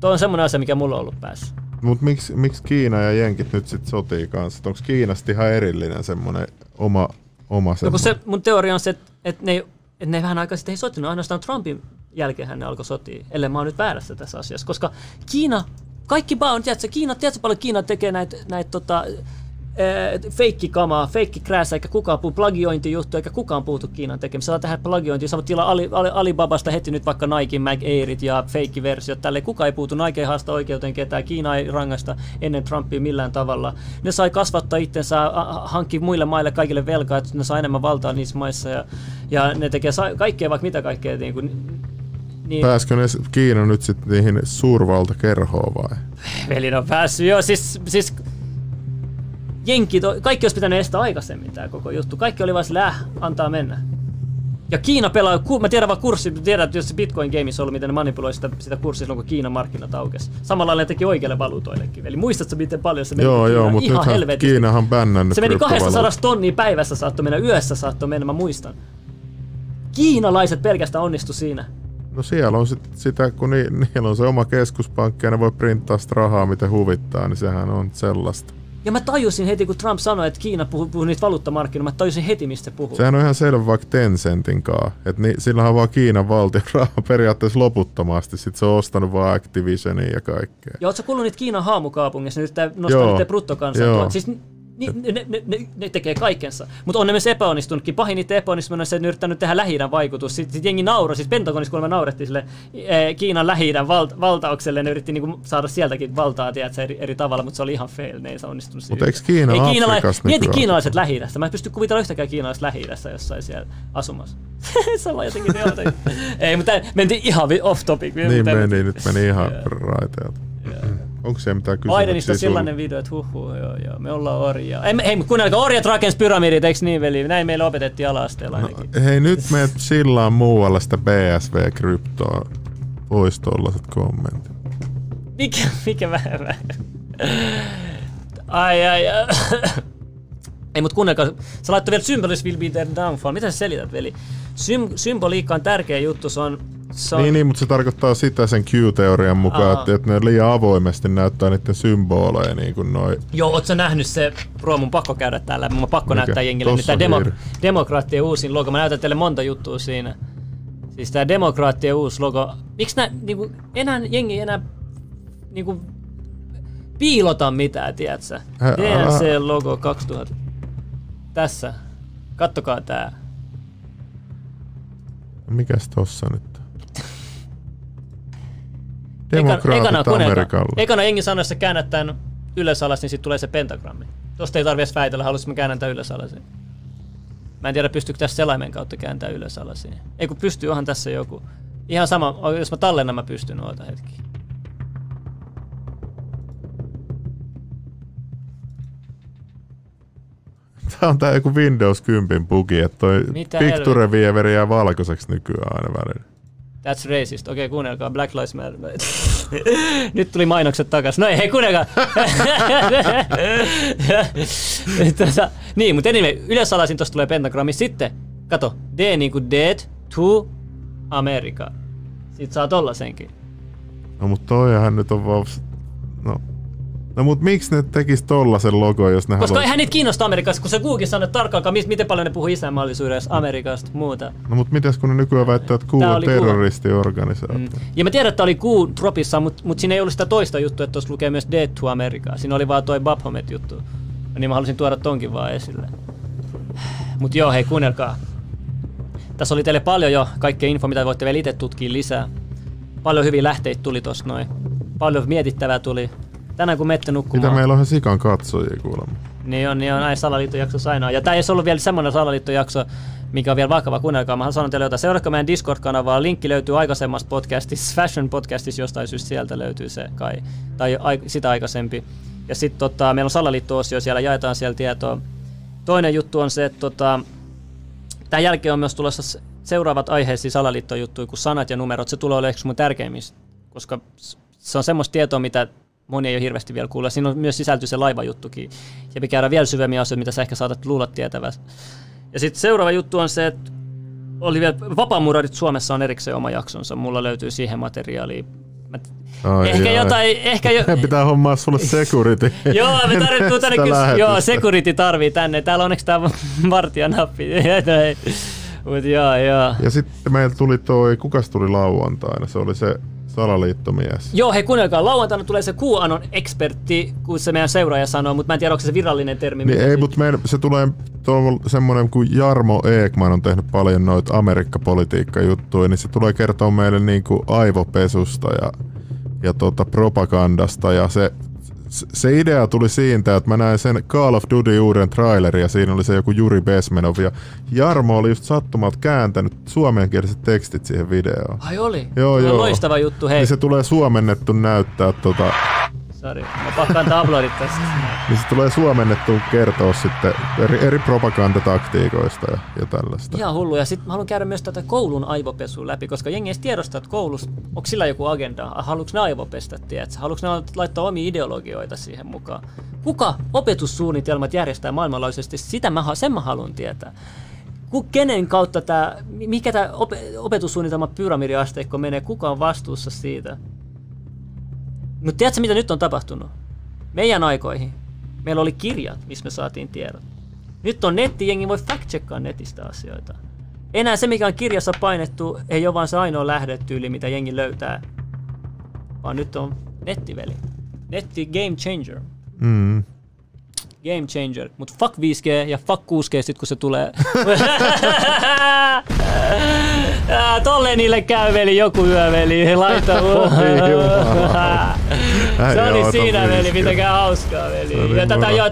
Tuo on semmoinen asia, mikä mulla on ollut päässä. Mutta miksi, miksi Kiina ja Jenkit nyt sitten sotii kanssa? Onko Kiinasta ihan erillinen semmoinen oma, oma? No, se, mun teoria on se, että, että ne, että ne vähän aikaa sitten ei sotinut, ainoastaan Trumpin jälkeen ne alkoi sotia, ellei mä oon nyt väärässä tässä asiassa, koska Kiina kaikki vaan, tiedätkö, Kiina, tiedätkö paljon Kiina tekee näitä näit, tota, feikkikamaa, feikkikräässä, eikä kukaan puhu plagiointijuttu, eikä kukaan puutu Kiinan tekemiseen. Saa tehdä plagiointia, saavat tilaa Ali, Ali, Alibabasta heti nyt vaikka Nike, Mag Airit ja feikkiversiot. Tälle kukaan ei puutu, Nike ei haasta oikeuteen ketään, Kiina ei rangasta ennen Trumpia millään tavalla. Ne sai kasvattaa itsensä, hankki muille maille kaikille velkaa, että ne saa enemmän valtaa niissä maissa ja, ja ne tekee kaikkea vaikka mitä kaikkea niin kuin, niin. Pääskö ne Kiina nyt sitten niihin suurvaltakerhoon vai? Veli on päässyt, joo, siis, siis Jenki, to, kaikki olisi pitänyt estää aikaisemmin tämä koko juttu. Kaikki oli vaan sillä, antaa mennä. Ja Kiina pelaa, ku, mä tiedän vaan kurssi, tiedän, että jos se Bitcoin Games ollut, miten ne manipuloi sitä, sitä kurssia silloin, kun Kiinan markkinat aukesi. Samalla ne teki oikeille valuutoillekin. Eli muistatko, miten paljon se meni Joo, joo, mutta ihan helvetisti. Kiinahan bännännyt Se meni 200 tonnia päivässä saattoi mennä, yössä saattoi mennä, mä muistan. Kiinalaiset pelkästään onnistu siinä. No siellä on sit sitä, kun ni, niillä on se oma keskuspankki ja ne voi printtaa sitä rahaa miten huvittaa, niin sehän on sellaista. Ja mä tajusin heti, kun Trump sanoi, että Kiina puhuu, puhuu niitä valuuttamarkkinoita, mä tajusin heti, mistä se puhuu. Sehän on ihan selvä vaikka Tencentin kanssa. Että ni, sillä on vaan Kiinan valtion rahaa periaatteessa loputtomasti. Sitten se on ostanut vaan Activisionia ja kaikkea. Ja ootko kuullut niitä Kiinan haamukaupungeissa, ne yrittää nostaa niitä bruttokansantuot. Siis niin, ne, ne, ne, ne, tekee kaikensa. Mutta on ne myös epäonnistunutkin. Pahin niitä epäonnistuminen on se, että ne yrittänyt tehdä lähi vaikutus. Sitten sit jengi nauroi, siis Pentagonissa kuulemma naurettiin sille e, Kiinan lähi val- valtaukselle. Ne yritti niinku saada sieltäkin valtaa tiedätkö, eri, eri tavalla, mutta se oli ihan fail. Ne ei saa onnistunut Mutta eikö Kiina ei, Kiinala- Mieti kiinalaiset lähi Mä en pysty kuvitella yhtäkään kiinalaiset lähi jossain siellä asumassa. Sama jotenkin. ei, mutta mentiin ihan off topic. Niin meni, nyt meni ihan raiteelta. Onko se mitään kysymyksiä? Bidenista on sellainen video, että huh, huh joo, joo, me ollaan orjia. Ei, hei, kuunnelkaa, orjat rakens pyramidit, eikö niin veli? Näin meillä opetettiin ala-asteella no, Hei, nyt me sillaan muualla sitä BSV-kryptoa. Pois tollaset kommentit. Mikä, mikä väärä? Ai, ai, ai. Ei, mut kuunnelkaa, sä laittoi vielä Symbolis will be their downfall. Mitä sä selität, veli? Sym- symboliikka on tärkeä juttu, se on se on... Niin, niin, mutta se tarkoittaa sitä sen Q-teorian mukaan, että, että ne liian avoimesti näyttää niiden symboleja niin kuin noi. Joo, ootko sä se, Bro, mun pakko käydä täällä, mun pakko Mikä? näyttää jengille, niin tämä demo, demokraattien uusin logo, mä näytän teille monta juttua siinä. Siis tää demokraattien uusi logo, miksi nää, niinku, enää jengi enää niinku, piilota mitään, tiedätkö? DNC-logo 2000. Tässä. Kattokaa tää. Mikäs tossa nyt? Demokraatit ekana. Ekana jengi sanoi, että sä käännät tämän ylös alas, niin sitten tulee se pentagrammi. Tosta ei tarvitse väitellä, haluaisin mä käännän tämän ylös alas. Mä en tiedä, pystyykö tässä selaimen kautta kääntämään ylös alas. Ei kun pystyy, onhan tässä joku. Ihan sama, jos mä tallennan, mä pystyn noita hetki. tää on tää joku Windows 10 bugi, että toi Mitä Picture Vieveri jää valkoiseksi nykyään aina välillä. That's racist. Okei, okay, kuunnelkaa. Black Lives Matter. Nyt tuli mainokset takas. No ei, hei, kuunnelkaa. Tätä, niin, mutta anyway, yleisalaisin tosta tulee pentagrammi. Sitten, kato, D niin kuin dead to America. Sitten saa tollasenkin. No mutta toihan nyt on vaan... No, No mut miksi ne tekis tollasen logo, jos ne Koska eihän niitä kiinnosta Amerikassa, kun se Google sanoo tarkkaan, miten paljon ne puhuu isänmaallisuudesta Amerikasta muuta. No mut mitäs kun ne nykyään väittää, että Google on terroristiorganisaatio? Mm. Ja mä tiedän, että oli Google Dropissa, mutta mut siinä ei ollut sitä toista juttua, että tuossa lukee myös Dead to America. Siinä oli vaan toi Baphomet juttu. Niin mä halusin tuoda tonkin vaan esille. Mut joo, hei kuunnelkaa. Tässä oli teille paljon jo kaikkea info, mitä voitte vielä itse tutkia lisää. Paljon hyviä lähteitä tuli tossa noin. Paljon mietittävää tuli. Tänään kun mette nukkumaan... Mitä meillä on ihan sikan katsojia kuulemma. Niin on, niin on näin salaliittojaksossa aina. Ja tämä ei ollut vielä semmoinen salaliittojakso, mikä on vielä vakava. Kuunnelkaa, mä sanon teille jotain. Seuratkaa meidän Discord-kanavaa. Linkki löytyy aikaisemmasta podcastissa, Fashion podcastissa, jostain syystä sieltä löytyy se kai. Tai ai, sitä aikaisempi. Ja sitten tota, meillä on salaliitto-osio, siellä jaetaan siellä tietoa. Toinen juttu on se, että tota, tämän jälkeen on myös tulossa seuraavat aiheisiin salaliittojuttuja kuin sanat ja numerot. Se tulee olemaan mun tärkeimmistä, koska se on semmoista tietoa, mitä moni ei ole hirveästi vielä kuulla. Siinä on myös sisälty se laivajuttukin. Ja me käydään vielä syvemmin asioita, mitä sä ehkä saatat luulla tietävässä. Ja sitten seuraava juttu on se, että oli vielä, vapaamurarit Suomessa on erikseen oma jaksonsa. Mulla löytyy siihen materiaalia. Mä Ai ehkä jai. jotain, ehkä jo... Pitää hommaa sulle security. joo, me tarvitsemme tänne kyllä, joo, security tarvii tänne. Täällä on onneksi tää vartijanappi. Mut joo, joo. Ja sitten meillä tuli toi, kukas tuli lauantaina? Se oli se Salaliittomies. Joo, hei kuunnelkaa, lauantaina tulee se QAnon ekspertti, kun se meidän seuraaja sanoo, mutta mä en tiedä, onko se virallinen termi. Niin ei, mutta se tulee semmoinen kuin Jarmo Eekman on tehnyt paljon noita Amerikka-politiikka-juttuja, niin se tulee kertoa meille niin kuin aivopesusta ja, ja tota propagandasta ja se se idea tuli siitä, että mä näin sen Call of Duty uuden trailerin ja siinä oli se joku Juri Besmenov ja Jarmo oli just sattumalta kääntänyt suomenkieliset tekstit siihen videoon. Ai oli? Joo, joo. Loistava juttu, hei. Niin se tulee suomennettu näyttää tota Sori, mä pakkaan tabloidit tästä. niin se tulee suomennettu kertoa sitten eri, eri propagandataktiikoista ja, ja tällaista. Ihan hullu. Ja sitten mä haluan käydä myös tätä koulun aivopesua läpi, koska jengi ei tiedosta, että koulussa, onko sillä joku agenda? Haluatko ne aivopestä, tiedätkö? Haluatko ne laittaa omia ideologioita siihen mukaan? Kuka opetussuunnitelmat järjestää maailmanlaajuisesti? Sitä mä, sen mä haluan tietää kenen kautta tämä, mikä tämä opetussuunnitelma pyramidiasteikko menee, kuka on vastuussa siitä? Mutta tiedätkö, mitä nyt on tapahtunut? Meidän aikoihin meillä oli kirjat, missä me saatiin tiedot. Nyt on netti, jengi voi fact netistä asioita. Enää se, mikä on kirjassa painettu, ei ole vaan se ainoa lähdetyyli, mitä jengi löytää. Vaan nyt on nettiveli. Netti game changer. Mm. Game changer. Mut fuck 5G ja fuck 6G sit kun se tulee. Tolle niille käy veli, joku yö veli, laita Se oli siinä veli, pitäkää hauskaa veli. Ja tätä